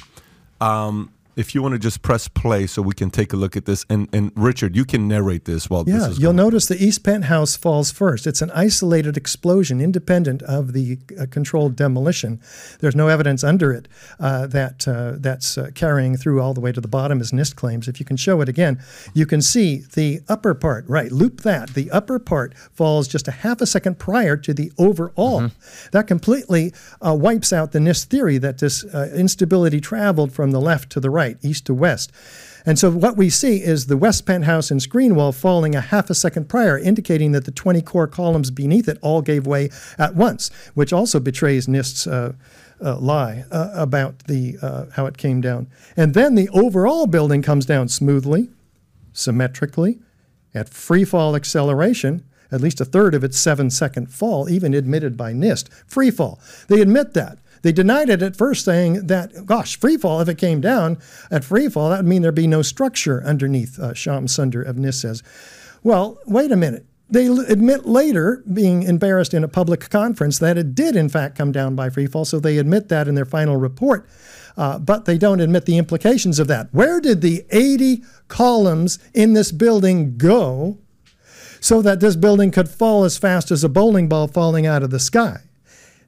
Um, if you want to just press play so we can take a look at this. And, and Richard, you can narrate this while Yeah, this is you'll going. notice the east penthouse falls first. It's an isolated explosion, independent of the uh, controlled demolition. There's no evidence under it uh, that uh, that's uh, carrying through all the way to the bottom, as NIST claims. If you can show it again, you can see the upper part. Right, loop that. The upper part falls just a half a second prior to the overall. That completely uh, wipes out the NIST theory that this uh, instability traveled from the left to the right, east to west. And so what we see is the west penthouse and screen wall falling a half a second prior, indicating that the 20 core columns beneath it all gave way at once, which also betrays NIST's uh, uh, lie uh, about the uh, how it came down. And then the overall building comes down smoothly, symmetrically, at free fall acceleration, at least a third of its seven second fall, even admitted by NIST. Free fall. They admit that. They denied it at first, saying that, gosh, free fall, if it came down at free fall, that would mean there'd be no structure underneath, uh, Shyam Sunder of NIST says. Well, wait a minute. They admit later, being embarrassed in a public conference, that it did in fact come down by free fall. So they admit that in their final report, uh, but they don't admit the implications of that. Where did the 80 columns in this building go so that this building could fall as fast as a bowling ball falling out of the sky?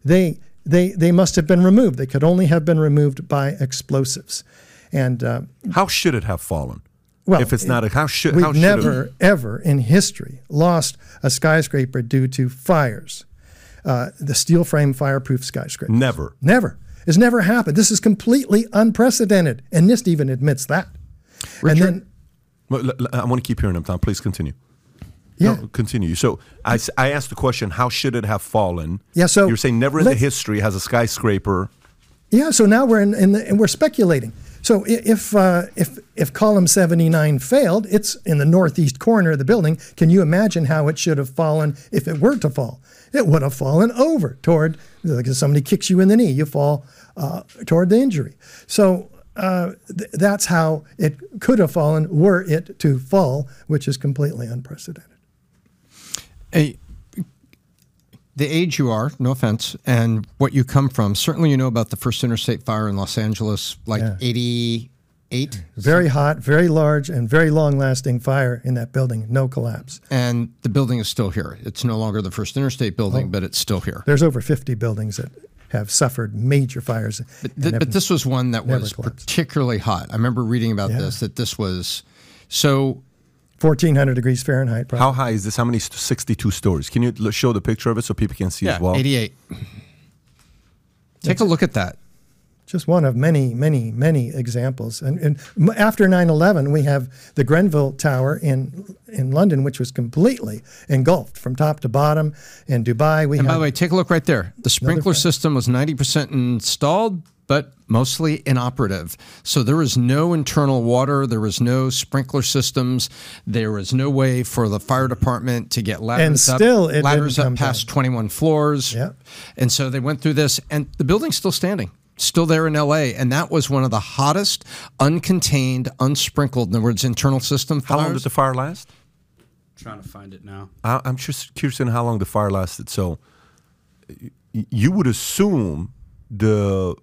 They they they must have been removed. They could only have been removed by explosives, and uh, How should it have fallen? Well, if it's not a how should We've how should never, it, ever in history lost a skyscraper due to fires. Uh, the steel frame fireproof skyscraper. never. Never. It's never happened. This is completely unprecedented. And NIST even admits that. And then, I want to keep hearing him, Tom. Please continue. Yeah. No, continue. So I, I asked the question: How should it have fallen? Yeah, so you're saying never in the history has a skyscraper. Yeah, so now we're in, in the, and we're speculating. So if uh, if if column 79 failed, it's in the northeast corner of the building. Can you imagine how it should have fallen if it were to fall? It would have fallen over toward like if somebody kicks you in the knee, you fall uh, toward the injury. So uh, th- that's how it could have fallen were it to fall, which is completely unprecedented. The age you are, no offense, and what you come from, certainly you know about the first interstate fire in Los Angeles, like Yeah. 88. Very hot, very large, and very long-lasting fire in that building. No collapse. And the building is still here. It's no longer the first interstate building, oh. but it's still here. There's over 50 buildings that have suffered major fires. But, th- but this was one that was collapsed. particularly hot. I remember reading about Yeah. this, that this was so 1400 degrees Fahrenheit. Probably. How high is this? How many? Sixty-two stories. Can you show the picture of it so people can see as well? 88. Take a look at that. Just one of many, many, many examples. And, and after 9/11, we have the Grenfell Tower in in London, which was completely engulfed from top to bottom. In Dubai, we And by have the way, take a look right there. The sprinkler system was 90% installed, but mostly inoperative. So there was no internal water, there was no sprinkler systems, there was no way for the fire department to get ladders up, still it ladders didn't up past down. 21 floors. Yep. And so they went through this, and the building's still standing. Still there in LA, and that was one of the hottest, uncontained, unsprinkled, in other words, internal system How long did the fire last? Trying to find it now. I, I'm just curious in how long the fire lasted. So y- you would assume the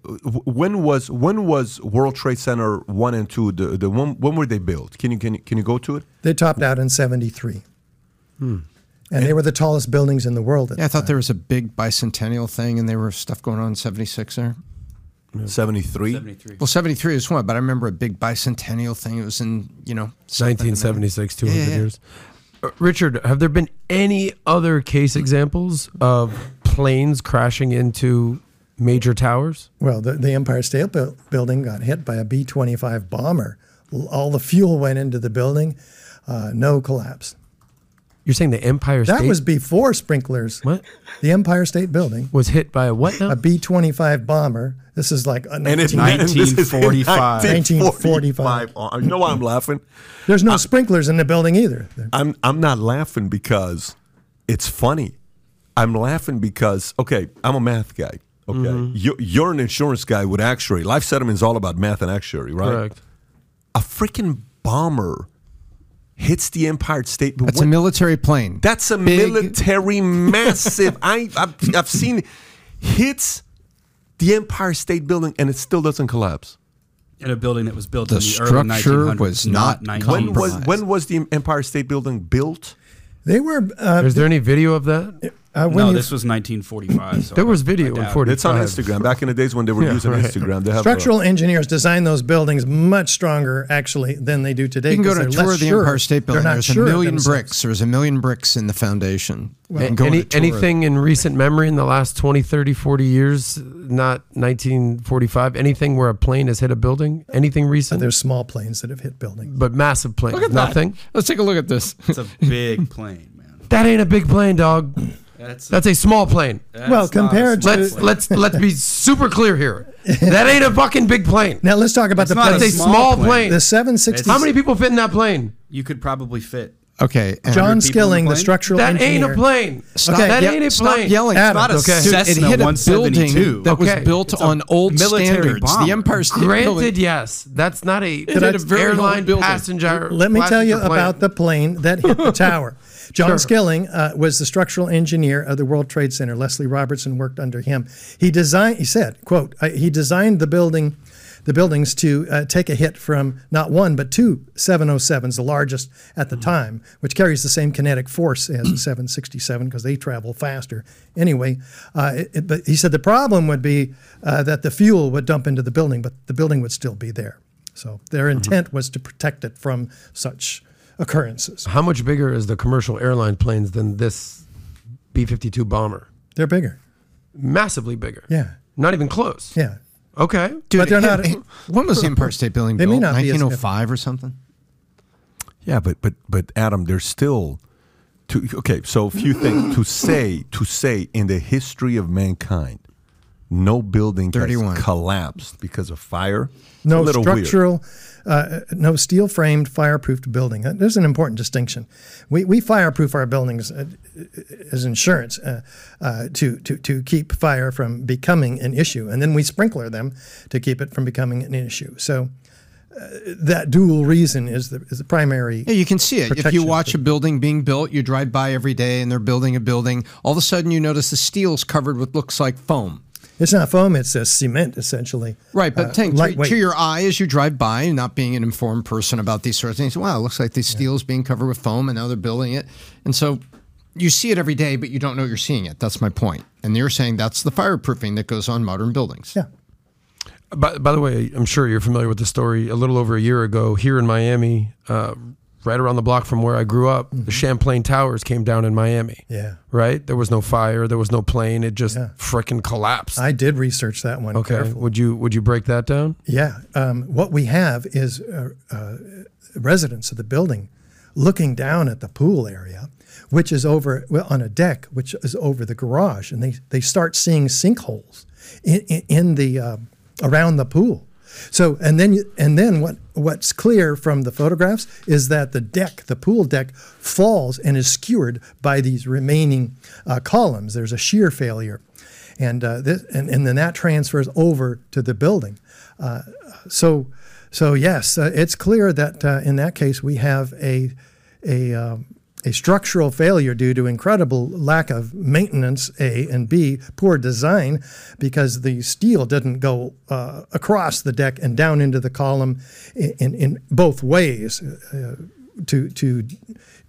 when was when was World Trade Center one and two the the when, when were they built? Can you can you, can you go to it? they topped out in 73. And they were the tallest buildings in the world. At Yeah, I thought time. there was a big bicentennial thing, and there were stuff going on in '76 there. 73. 73. Well, 73 is one, but I remember a big bicentennial thing. It was in, you know, 1976, 200 Yeah, yeah. years. Uh, Richard, have there been any other case examples of planes crashing into major towers? Well, the, the Empire State Buil- Building got hit by a B 25 bomber. All the fuel went into the building, uh, no collapse. You're saying the Empire State? That was before sprinklers. what The Empire State Building, was hit by a what now? a B 25 bomber. This is like a And it's 19 and this is 1945. 1945. Oh, You know why I'm laughing? There's no sprinklers in the building either. I'm I'm not laughing because it's funny. I'm laughing because okay, I'm a math guy. Okay, Mm-hmm. you're, you're an insurance guy with actuary. Life settlement is all about math and actuary, right? Correct. A freaking bomber hits the Empire State. That's What- a military plane. That's a Big- military massive. I I've, I've seen hits the Empire State Building and it still doesn't collapse. In a building that was built The in the early structure 1900s, was not not When was when was the Empire State Building built? They were. Uh, Is there any video of that? Uh, when No, you- this was 1945. So There was video in doubt it. 40. It's on Instagram. Back in the days when they were Yeah, using right. Instagram, they have uh, structural engineers designed those buildings much stronger, actually, than they do today. You can go 'cause to a they're tour of the sure. Empire State Building. not There's sure a million bricks. There's a million bricks in the foundation. You A- can go on Any, a tour of it. anything in recent memory in the last 20, 30, 40 years, not 1945, anything where a plane has hit a building? Anything recent? There's small planes that have hit buildings. but massive planes. Look at that. Nothing. Let's take a look at this. It's a big plane, man. That ain't a big plane, dog. That's, That's a small plane. Well, compared to- Let's let's let's be super clear here. That ain't a fucking big plane. Now let's talk about It's the not a That's a small small plane. plane. The 760. How many people fit in that plane? You could probably fit. Okay. and- John 100 people in the Skilling, the plane? structural That engineer. ain't a plane. Stop, Okay, that ye- ain't a stop plane. yelling. Adam, Not a Okay. Dude, Cessna it hit a 172. building that Okay. was built It's on old military standards. bomber. The Empire State Granted, Building. yes. That's not a hit a very old airline building. passenger. Let me tell you passenger plane. about the plane that hit the tower. John Sure. Skilling uh, was the structural engineer of the World Trade Center. Leslie Robertson worked under him. He designed. He said, "quote He designed the building, the buildings to uh, take a hit from not one but two 707s, the largest at the time, which carries the same kinetic force as a 767 because they travel faster. Anyway, uh, it, it- but he said the problem would be uh, that the fuel would dump into the building, but the building would still be there. So their intent was to protect it from such occurrences. How much bigger is the commercial airline planes than this B 52 bomber? They're bigger. Massively bigger. Yeah. Not even close. Yeah. Okay. but they're it- not. it- when was the Empire State Building They may built? not 1905 or something? Yeah, but but but Adam, there's still to okay. So a few things to say to say in the history of mankind, no building 31. has collapsed because of fire. It's a no little weird. Uh, no steel framed fireproofed building. Uh, There's an important distinction. We, we fireproof our buildings uh, as insurance uh, uh, to, to, to keep fire from becoming an issue, and then we sprinkler them to keep it from becoming an issue. So uh, that dual reason is the, is the primary. Yeah, you can see it. If you watch a building being built, you drive by every day and they're building a building. All of a sudden, you notice the steel's covered with looks like foam. It's not foam; it's a cement essentially. Right, but Uh, think, to, to your eye as you drive by, not being an informed person about these sorts of things, wow, it looks like the steel's being covered with foam and now they're building it. And so you see it every day, but you don't know you're seeing it. That's my point. And you're saying that's the fireproofing that goes on modern buildings. Yeah. By, by the way, I'm sure you're familiar with the story. A little over a year ago, here in Miami, uh, right around the block from where I grew up, the Champlain Towers came down in Miami. Mm-hmm. Yeah. Right? There was no fire. There was no plane. It just Yeah. frickin' collapsed. I did research that one. okay. carefully. Would you Would you break that down? Yeah. Um, what we have is uh, uh, residents of the building looking down at the pool area, which is over well, on a deck, which is over the garage, and they, they start seeing sinkholes in, in, in the uh, around the pool. So and then and then what what's clear from the photographs is that the deck, the pool deck, falls and is skewered by these remaining uh, columns. There's a shear failure, and uh, this, and and then that transfers over to the building. Uh, so so yes, uh, it's clear that uh, in that case we have a a um, a structural failure due to incredible lack of maintenance, A, and B, poor design, because the steel didn't go uh, across the deck and down into the column in, in, in both ways uh, to, to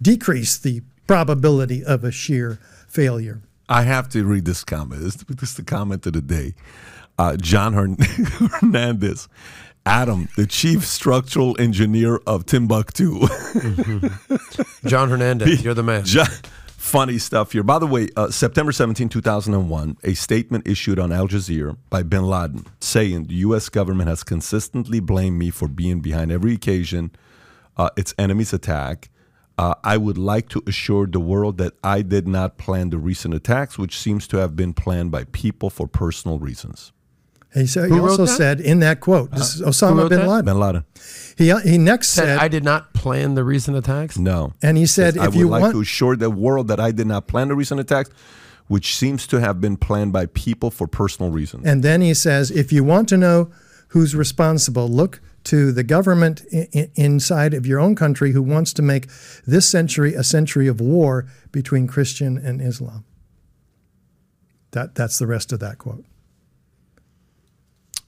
decrease the probability of a shear failure. I have to read this comment. This, this is the comment of the day. uh, John Hern- Hernandez. Adam, the chief structural engineer of Timbuktu. John Hernandez, you're the man. Ju- funny stuff here. By the way, uh, September 17, 2001, a statement issued on Al Jazeera by bin Laden saying the U.S. government has consistently blamed me for being behind every occasion uh, its enemy's attack. Uh, I would like to assure the world that I did not plan the recent attacks, which seems to have been planned by people for personal reasons. He, said, he also that? said in that quote, this uh, is Osama wrote bin? Laden. Bin Laden. He, uh, he next Said, said, I did not plan the recent attacks. No. and he said, I if would you like want, to assure the world that I did not plan the recent attacks, which seems to have been planned by people for personal reasons. And then he says, if you want to know who's responsible, look to the government I- I- inside of your own country who wants to make this century a century of war between Christian and Islam. That, that's the rest of that quote.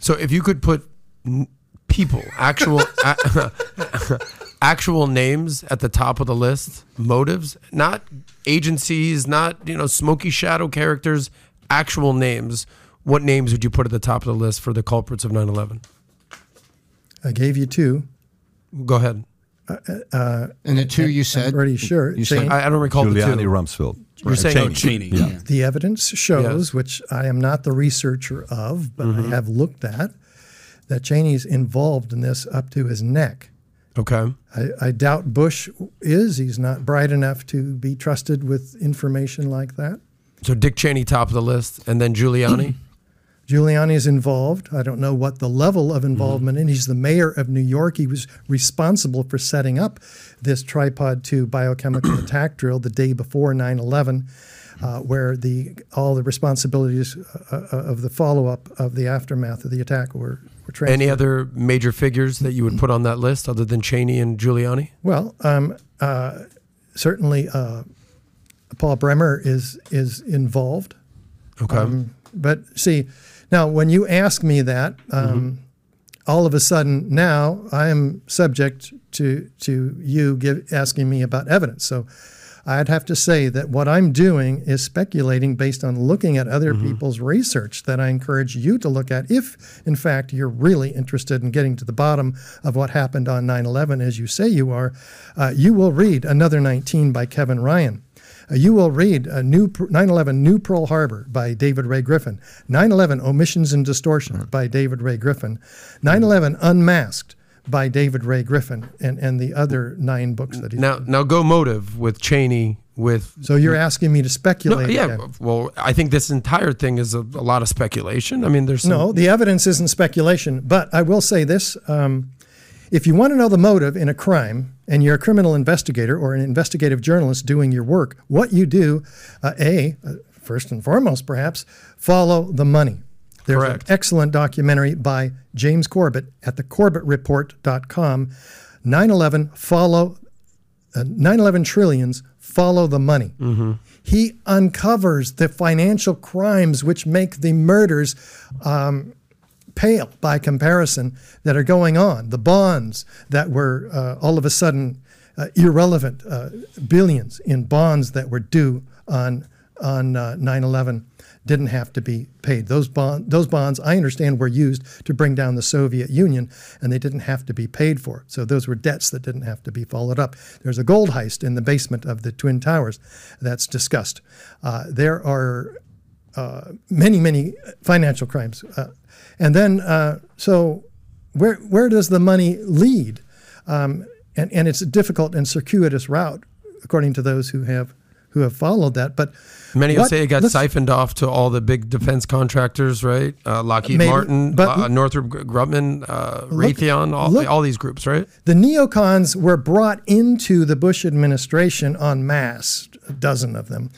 So if you could put n- people, actual a- actual names at the top of the list, motives, not agencies, not you know smoky shadow characters, actual names. What names would you put at the top of the list for the culprits of 9/11? I gave you two. Go ahead. Uh, uh, uh, and the two you said, I'm pretty sure. you said- I, I don't recall the Giuliani two. Rumsfeld. You're saying Cheney. Cheney. Yeah. Yeah. the evidence shows, Yes. which I am not the researcher of, but Mm-hmm. I have looked at, that Cheney's involved in this up to his neck. Okay. I, I doubt Bush is. He's not bright enough to be trusted with information like that. So Dick Cheney top of the list, and then Giuliani. Giuliani's involved. I don't know what the level of involvement and He's the mayor of New York. He was responsible for setting up this Tripod 2 biochemical attack drill the day before 9 11, uh, where the all the responsibilities uh, uh, of the follow up of the aftermath of the attack were, were transferred. Any other major figures that you would put on that list other than Cheney and Giuliani? Well, um, uh, certainly uh, Paul Bremer is is involved. Okay. Um, but see, now when you ask me that, um, all of a sudden now I am subject to to you give, asking me about evidence. So I'd have to say that what I'm doing is speculating based on looking at other people's research that I encourage you to look at if, in fact, you're really interested in getting to the bottom of what happened on 9 11, as you say you are. Uh, you will read Another 19 by Kevin Ryan. Uh, you will read a new 9/11 New Pearl Harbor by David Ray Griffin, 9/11 Omissions and Distortion by David Ray Griffin, 9/11 Unmasked by David Ray Griffin, and and the other nine books that he's. now, now go motive with Cheney with so you're asking me to No, speculate? yeah. again. Well, I think this entire thing is a, a lot of speculation. I mean, there's some, No, the evidence isn't speculation, but I will say this. Um, if you want to know the motive in a crime and you're a criminal investigator or an investigative journalist doing your work, what you do, uh, A, uh, first and foremost perhaps, follow the money. There's Correct. an excellent documentary by James Corbett at thecorbettreport.com. 9 11 follow uh, 9/11 trillions follow the money. He uncovers the financial crimes which make the murders um, pale by comparison that are going on. The bonds that were uh, all of a sudden uh, irrelevant, uh, billions in bonds that were due on on uh, 9/11 didn't have to be paid. Those bond those bonds, I understand, were used to bring down the Soviet Union, and they didn't have to be paid for. So those were debts that didn't have to be followed up. There's a gold heist in the basement of the Twin Towers that's discussed. Uh, there are uh, many, many financial crimes. Uh, and then, uh, so where, where does the money lead? Um, and, and it's a difficult and circuitous route, according to those who have, who have followed that. But Many what- say it got siphoned off to all the big defense contractors, right? Uh, Lockheed Maybe, Martin, but- uh, Northrop Grumman, uh, Raytheon, all, look- all these groups, right? The neocons were brought into the Bush administration en masse, a dozen of them.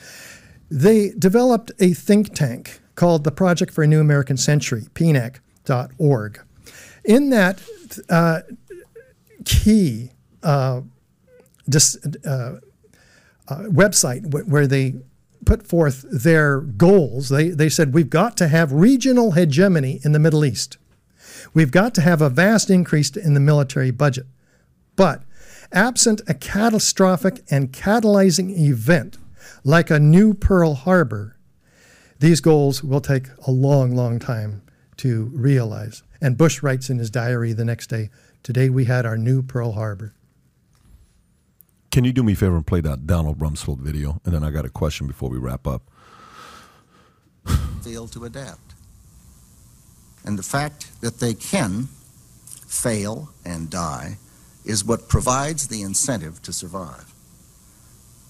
They developed a think tank called the Project for a New American Century, PNAC.org. In that uh, key uh, dis, uh, uh, website wh- where they put forth their goals, they, they said, We've got to have regional hegemony in the Middle East. We've got to have a vast increase in the military budget. But absent a catastrophic and catalyzing event like a new Pearl Harbor, these goals will take a long, long time to realize. And Bush writes in his diary the next day, Today we had our new Pearl Harbor. Can you do me a favor and play that Donald Rumsfeld video? And then I got a question before we wrap up. fail to adapt. And the fact that they can fail and die is what provides the incentive to survive.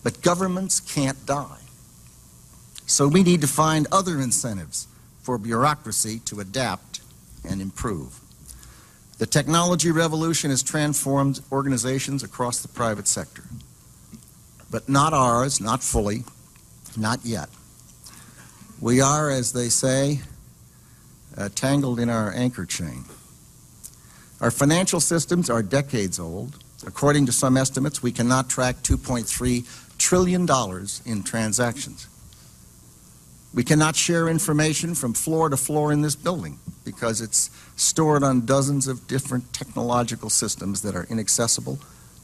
But governments can't die. So we need to find other incentives for bureaucracy to adapt and improve. The technology revolution has transformed organizations across the private sector. But not ours, not fully, not yet. We are, as they say, uh, tangled in our anchor chain. Our financial systems are decades old. According to some estimates, we cannot track $2.3 trillion in transactions. We cannot share information from floor to floor in this building because it's stored on dozens of different technological systems that are inaccessible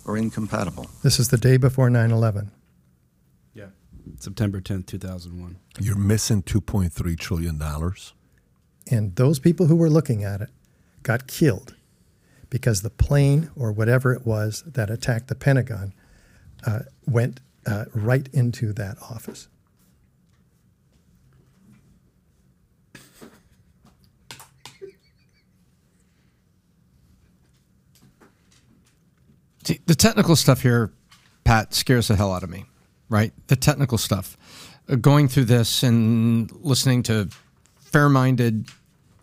or incompatible. This is the day before 9 11. Yeah. September 10th, 2001. You're missing $2.3 trillion. And those people who were looking at it got killed because the plane or whatever it was that attacked the Pentagon uh, went uh, right into that office. The technical stuff here, Pat, scares the hell out of me, right? The technical stuff. Uh, Going through this and listening to fair minded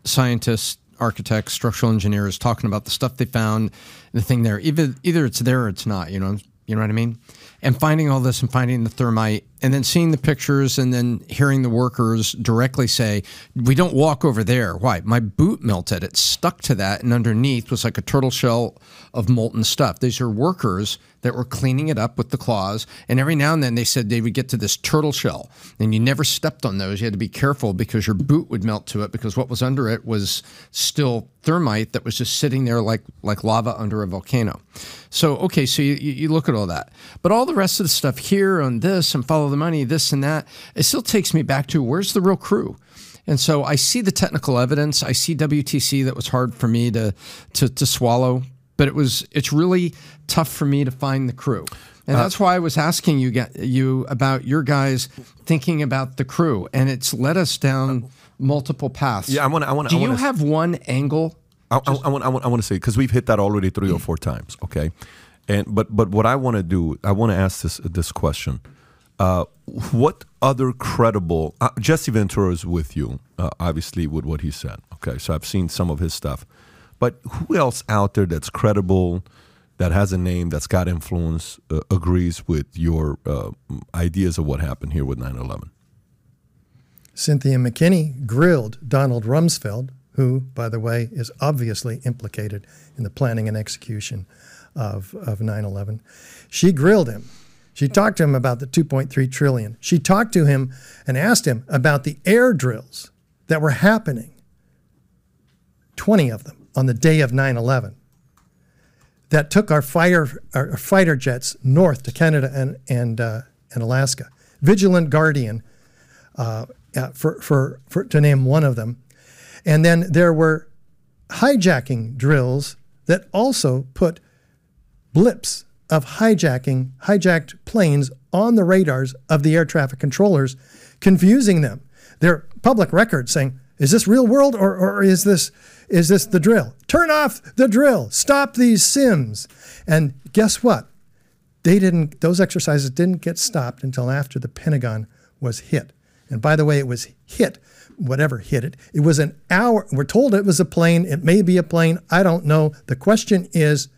scientists, architects, structural engineers talking about the stuff they found, the thing there. Either, either it's there or it's not, you know, you know what I mean? And finding all this and finding the thermite and then seeing the pictures and then hearing the workers directly say, We don't walk over there. Why? My boot melted. It stuck to that. And underneath was like a turtle shell of molten stuff. These are workers that were cleaning it up with the claws. And every now and then they said they would get to this turtle shell. And you never stepped on those. You had to be careful because your boot would melt to it because what was under it was still thermite that was just sitting there like, like lava under a volcano. So, okay, so you, you look at all that. But all the rest of the stuff here on this and follow the money, this and that, it still takes me back to where's the real crew? And so I see the technical evidence. I see WTC that was hard for me to, to, to swallow, but it was it's really tough for me to find the crew. And uh, that's why I was asking you you about your guys thinking about the crew, and it's led us down multiple paths. Yeah, I wanna- I wanna- Do I you wanna- have one angle? I, I, I want, I want, I want to say because we've hit that already three or four times. Okay, and but but what I want to do, I want to ask this this question: uh, What other credible uh, Jesse Ventura is with you, uh, obviously with what he said. Okay, so I've seen some of his stuff, but who else out there that's credible? That has a name that's got influence, uh, agrees with your uh, ideas of what happened here with 9 11. Cynthia McKinney grilled Donald Rumsfeld, who, by the way, is obviously implicated in the planning and execution of, of 9 She grilled him. She talked to him about the 2.3 trillion. She talked to him and asked him about the air drills that were happening, 20 of them on the day of 9 11, that took our, fire, our fighter jets north to Canada and, and, uh, and Alaska. Vigilant Guardian uh, Uh, for, for, for, to name one of them. And then there were hijacking drills that also put blips of hijacking, hijacked planes on the radars of the air traffic controllers, confusing them. They're public records saying, is this real world or, or is this is this the drill? Turn off the drill. Stop these sims. And guess what? They didn't those exercises didn't get stopped until after the Pentagon was hit. And by the way, it was hit, whatever hit it. It was an hour. We're told it was a plane. It may be a plane. I don't know. The question is,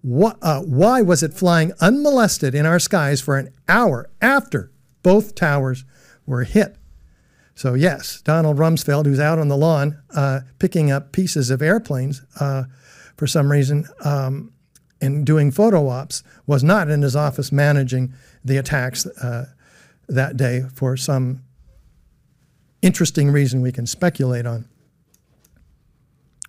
what, uh, why was it flying unmolested in our skies for an hour after both towers were hit? So, yes, Donald Rumsfeld, who's out on the lawn uh, picking up pieces of airplanes uh, for some reason um, and doing photo ops, was not in his office managing the attacks uh, that day for some interesting reason we can speculate on.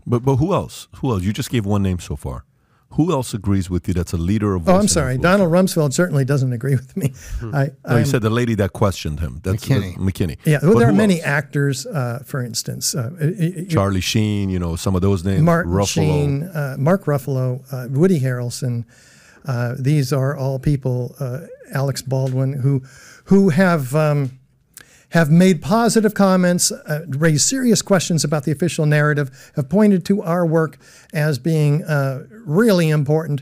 But but who else? Who else? You just gave one name so far. Who else agrees with you? That's a leader of. Oh, I'm sorry. influence? Donald Rumsfeld certainly doesn't agree with me. I, No, you said the lady that questioned him. That's McKinney. the- McKinney. yeah, well, But there are many else? actors, uh, for instance. Uh, it- it- Charlie Sheen, you know, some of those names. Martin Ruffalo. Sheen, uh, Mark Ruffalo, uh, Woody Harrelson. Uh, these are all people, uh, Alex Baldwin, who who have um, have made positive comments, uh, raised serious questions about the official narrative, have pointed to our work as being uh, really important,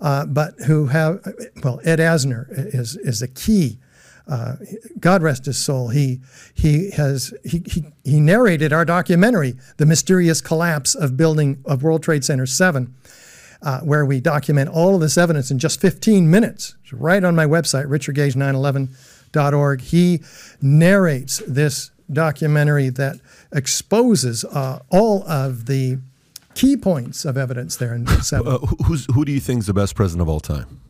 uh, but who have well, Ed Asner is is the key. Uh, God rest his soul. He he has he, he he narrated our documentary, "The Mysterious Collapse of Building of World Trade Center 7," uh, where we document all of this evidence in just 15 minutes. It's right on my website, richardgage911.org. He narrates this documentary that exposes uh, all of the key points of evidence there in 7 Uh, who do you think is the best president of all time?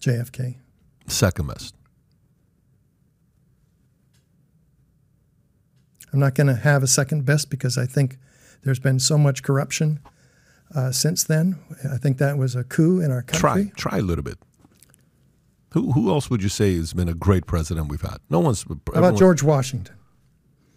JFK. Second best. I'm not going to have a second best because I think there's been so much corruption uh, since then. I think that was a coup in our country. Try, try a little bit. Who, who else would you say has been a great president we've had? No one's. How about George Washington?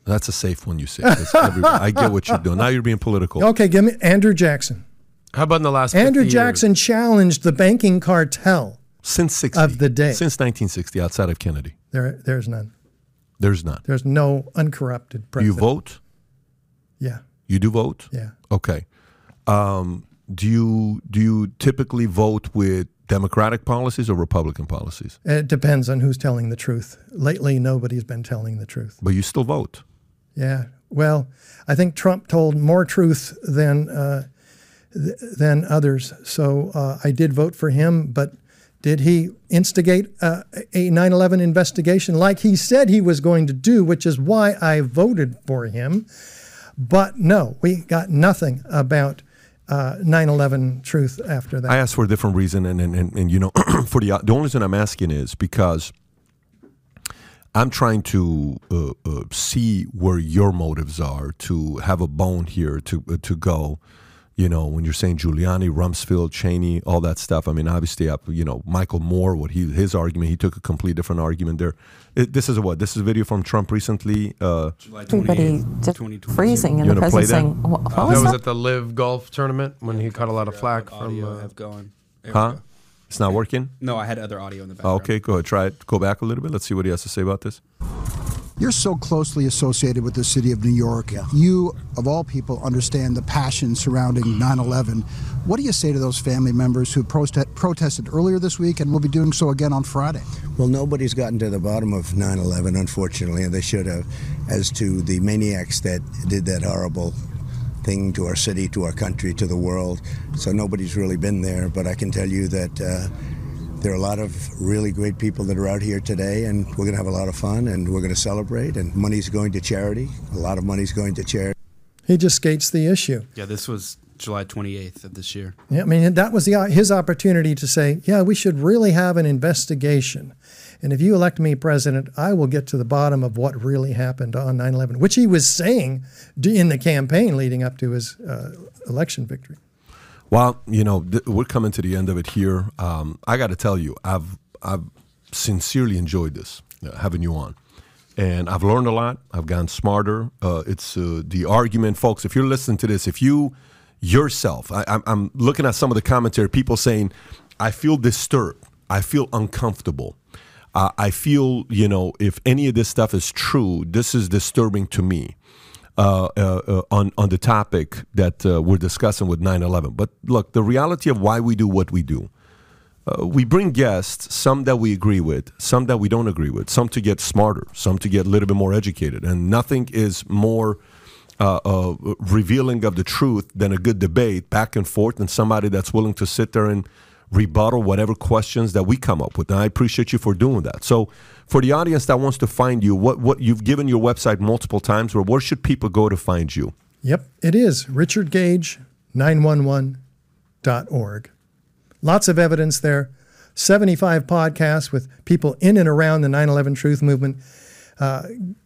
That's a safe one you say. I get what you're doing. Now you're being political. Okay, give me Andrew Jackson. How about in the last Andrew 50 years? Jackson challenged the banking cartel. Since 60. Of the day. Since 1960, outside of Kennedy. There, there's none. There's none. There's no uncorrupted Do president. you vote? Yeah, You do vote? yeah. Okay. Um, do you do you typically vote with Democratic policies or Republican policies? It depends on who's telling the truth. Lately, nobody's been telling the truth. But you still vote. Yeah. Well, I think Trump told more truth than uh, th- than others. So uh, I did vote for him, but did he instigate uh, a 9/11 investigation like he said he was going to do, which is why I voted for him? But no, we got nothing about uh, 9/11 truth after that. I asked for a different reason, and and, and, and you know, for the the only reason I'm asking is because I'm trying to uh, uh, see where your motives are to have a bone here to uh, to go. You know, when you're saying Giuliani, Rumsfeld, Cheney, all that stuff. I mean, obviously, uh, you know, Michael Moore, what he his argument, he took a complete different argument there. It, this is a what? This is a video from Trump recently. Uh, July everybody 28th, just 2022. freezing and You the wanna president that? saying, "Wha- what That was was that? at the LIV Golf tournament when he caught a lot of flack from. Uh, have going. There we huh? Go. It's not working. No, I had other audio in the Oh, background. okay, go ahead. Try it. Go back a little bit. Let's see what he has to say about this. You're so closely associated with the city of New York. You, of all people, understand the passion surrounding 9 11. What do you say to those family members who proste- protested earlier this week and will be doing so again on Friday? Well, nobody's gotten to the bottom of 9 11, unfortunately, and they should have, as to the maniacs that did that horrible thing to our city, to our country, to the world. So nobody's really been there, but I can tell you that. Uh, there are a lot of really great people that are out here today, and we're going to have a lot of fun and we're going to celebrate. And money's going to charity. A lot of money's going to charity. he just skates the issue. Yeah, this was July 28th of this year. Yeah, I mean, that was the, his opportunity to say, yeah, we should really have an investigation. And if you elect me president, I will get to the bottom of what really happened on 9 11, which he was saying in the campaign leading up to his uh, election victory. Well, you know, th- we're coming to the end of it here. Um, I got to tell you, I've I've sincerely enjoyed this uh, having you on, and I've learned a lot. I've gotten smarter. Uh, it's uh, the argument, folks. If you're listening to this, if you yourself, I, I'm looking at some of the commentary, people saying, "I feel disturbed. I feel uncomfortable." Uh, I feel, you know, if any of this stuff is true, this is disturbing to me uh, uh, uh, on on the topic that uh, we're discussing with 9/11. But look, the reality of why we do what we do. Uh, we bring guests, some that we agree with, some that we don't agree with, some to get smarter, some to get a little bit more educated, and nothing is more uh, uh, revealing of the truth than a good debate back and forth, and somebody that's willing to sit there and rebuttal whatever questions that we come up with. And I appreciate you for doing that. So, for the audience that wants to find you, what what you've given your website multiple times, where where should people go to find you? Yep, it is richardgage911.org. Lots of evidence there. 75 podcasts with people in and around the 9 11 truth movement. Uh,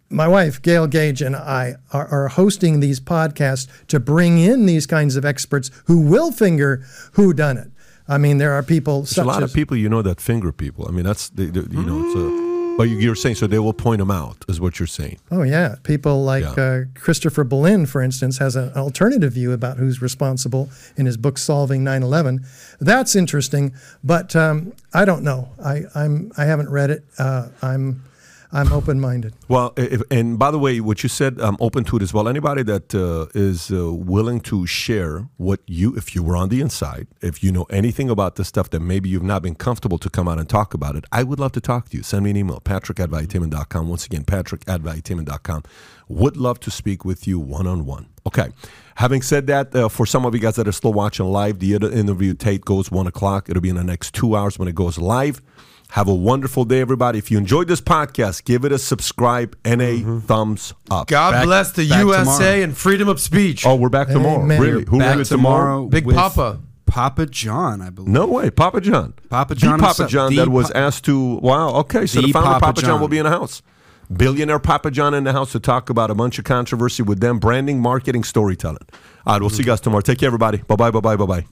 my wife, Gail Gage, and I are, are hosting these podcasts to bring in these kinds of experts who will finger who done it. I mean, there are people There's such a lot of people you know that finger people. I mean, that's they, they- you know. It's a, but you- you're saying so they will point them out, is what you're saying. Oh yeah, people like Yeah. uh, Christopher Bollyn, for instance, has an alternative view about who's responsible in his book "Solving 9/11." That's interesting, but um, I don't know. I, I'm I haven't read it. Uh, I'm I'm open-minded. Well, if, and by the way, what you said, I'm open to it as well. Anybody that uh, is uh, willing to share what you, if you were on the inside, if you know anything about this stuff that maybe you've not been comfortable to come out and talk about it, I would love to talk to you. Send me an email, patrick at valuetainment.com. Once again, patrick at valuetainment.com. Would love to speak with you one on one. Okay. Having said that, uh, for some of you guys that are still watching live, the interview, Tate, goes one o'clock. It'll be in the next two hours when it goes live. Have a wonderful day, everybody. If you enjoyed this podcast, give it a subscribe and a mm-hmm. thumbs up. God Back- bless the USA tomorrow. and freedom of speech. Oh, we're back tomorrow. Amen. Really? Who Back really tomorrow. Big Papa. Papa John, I believe. No way, Papa John. Papa The John Papa. John The that was asked to. Wow. Okay, so the, The founder Papa, Papa John. John. will be in the house. Billionaire Papa John in the house to talk about a bunch of controversy with them, branding, marketing, storytelling. All right, we'll see you guys tomorrow. Take care, everybody. Bye bye. Bye bye. Bye bye.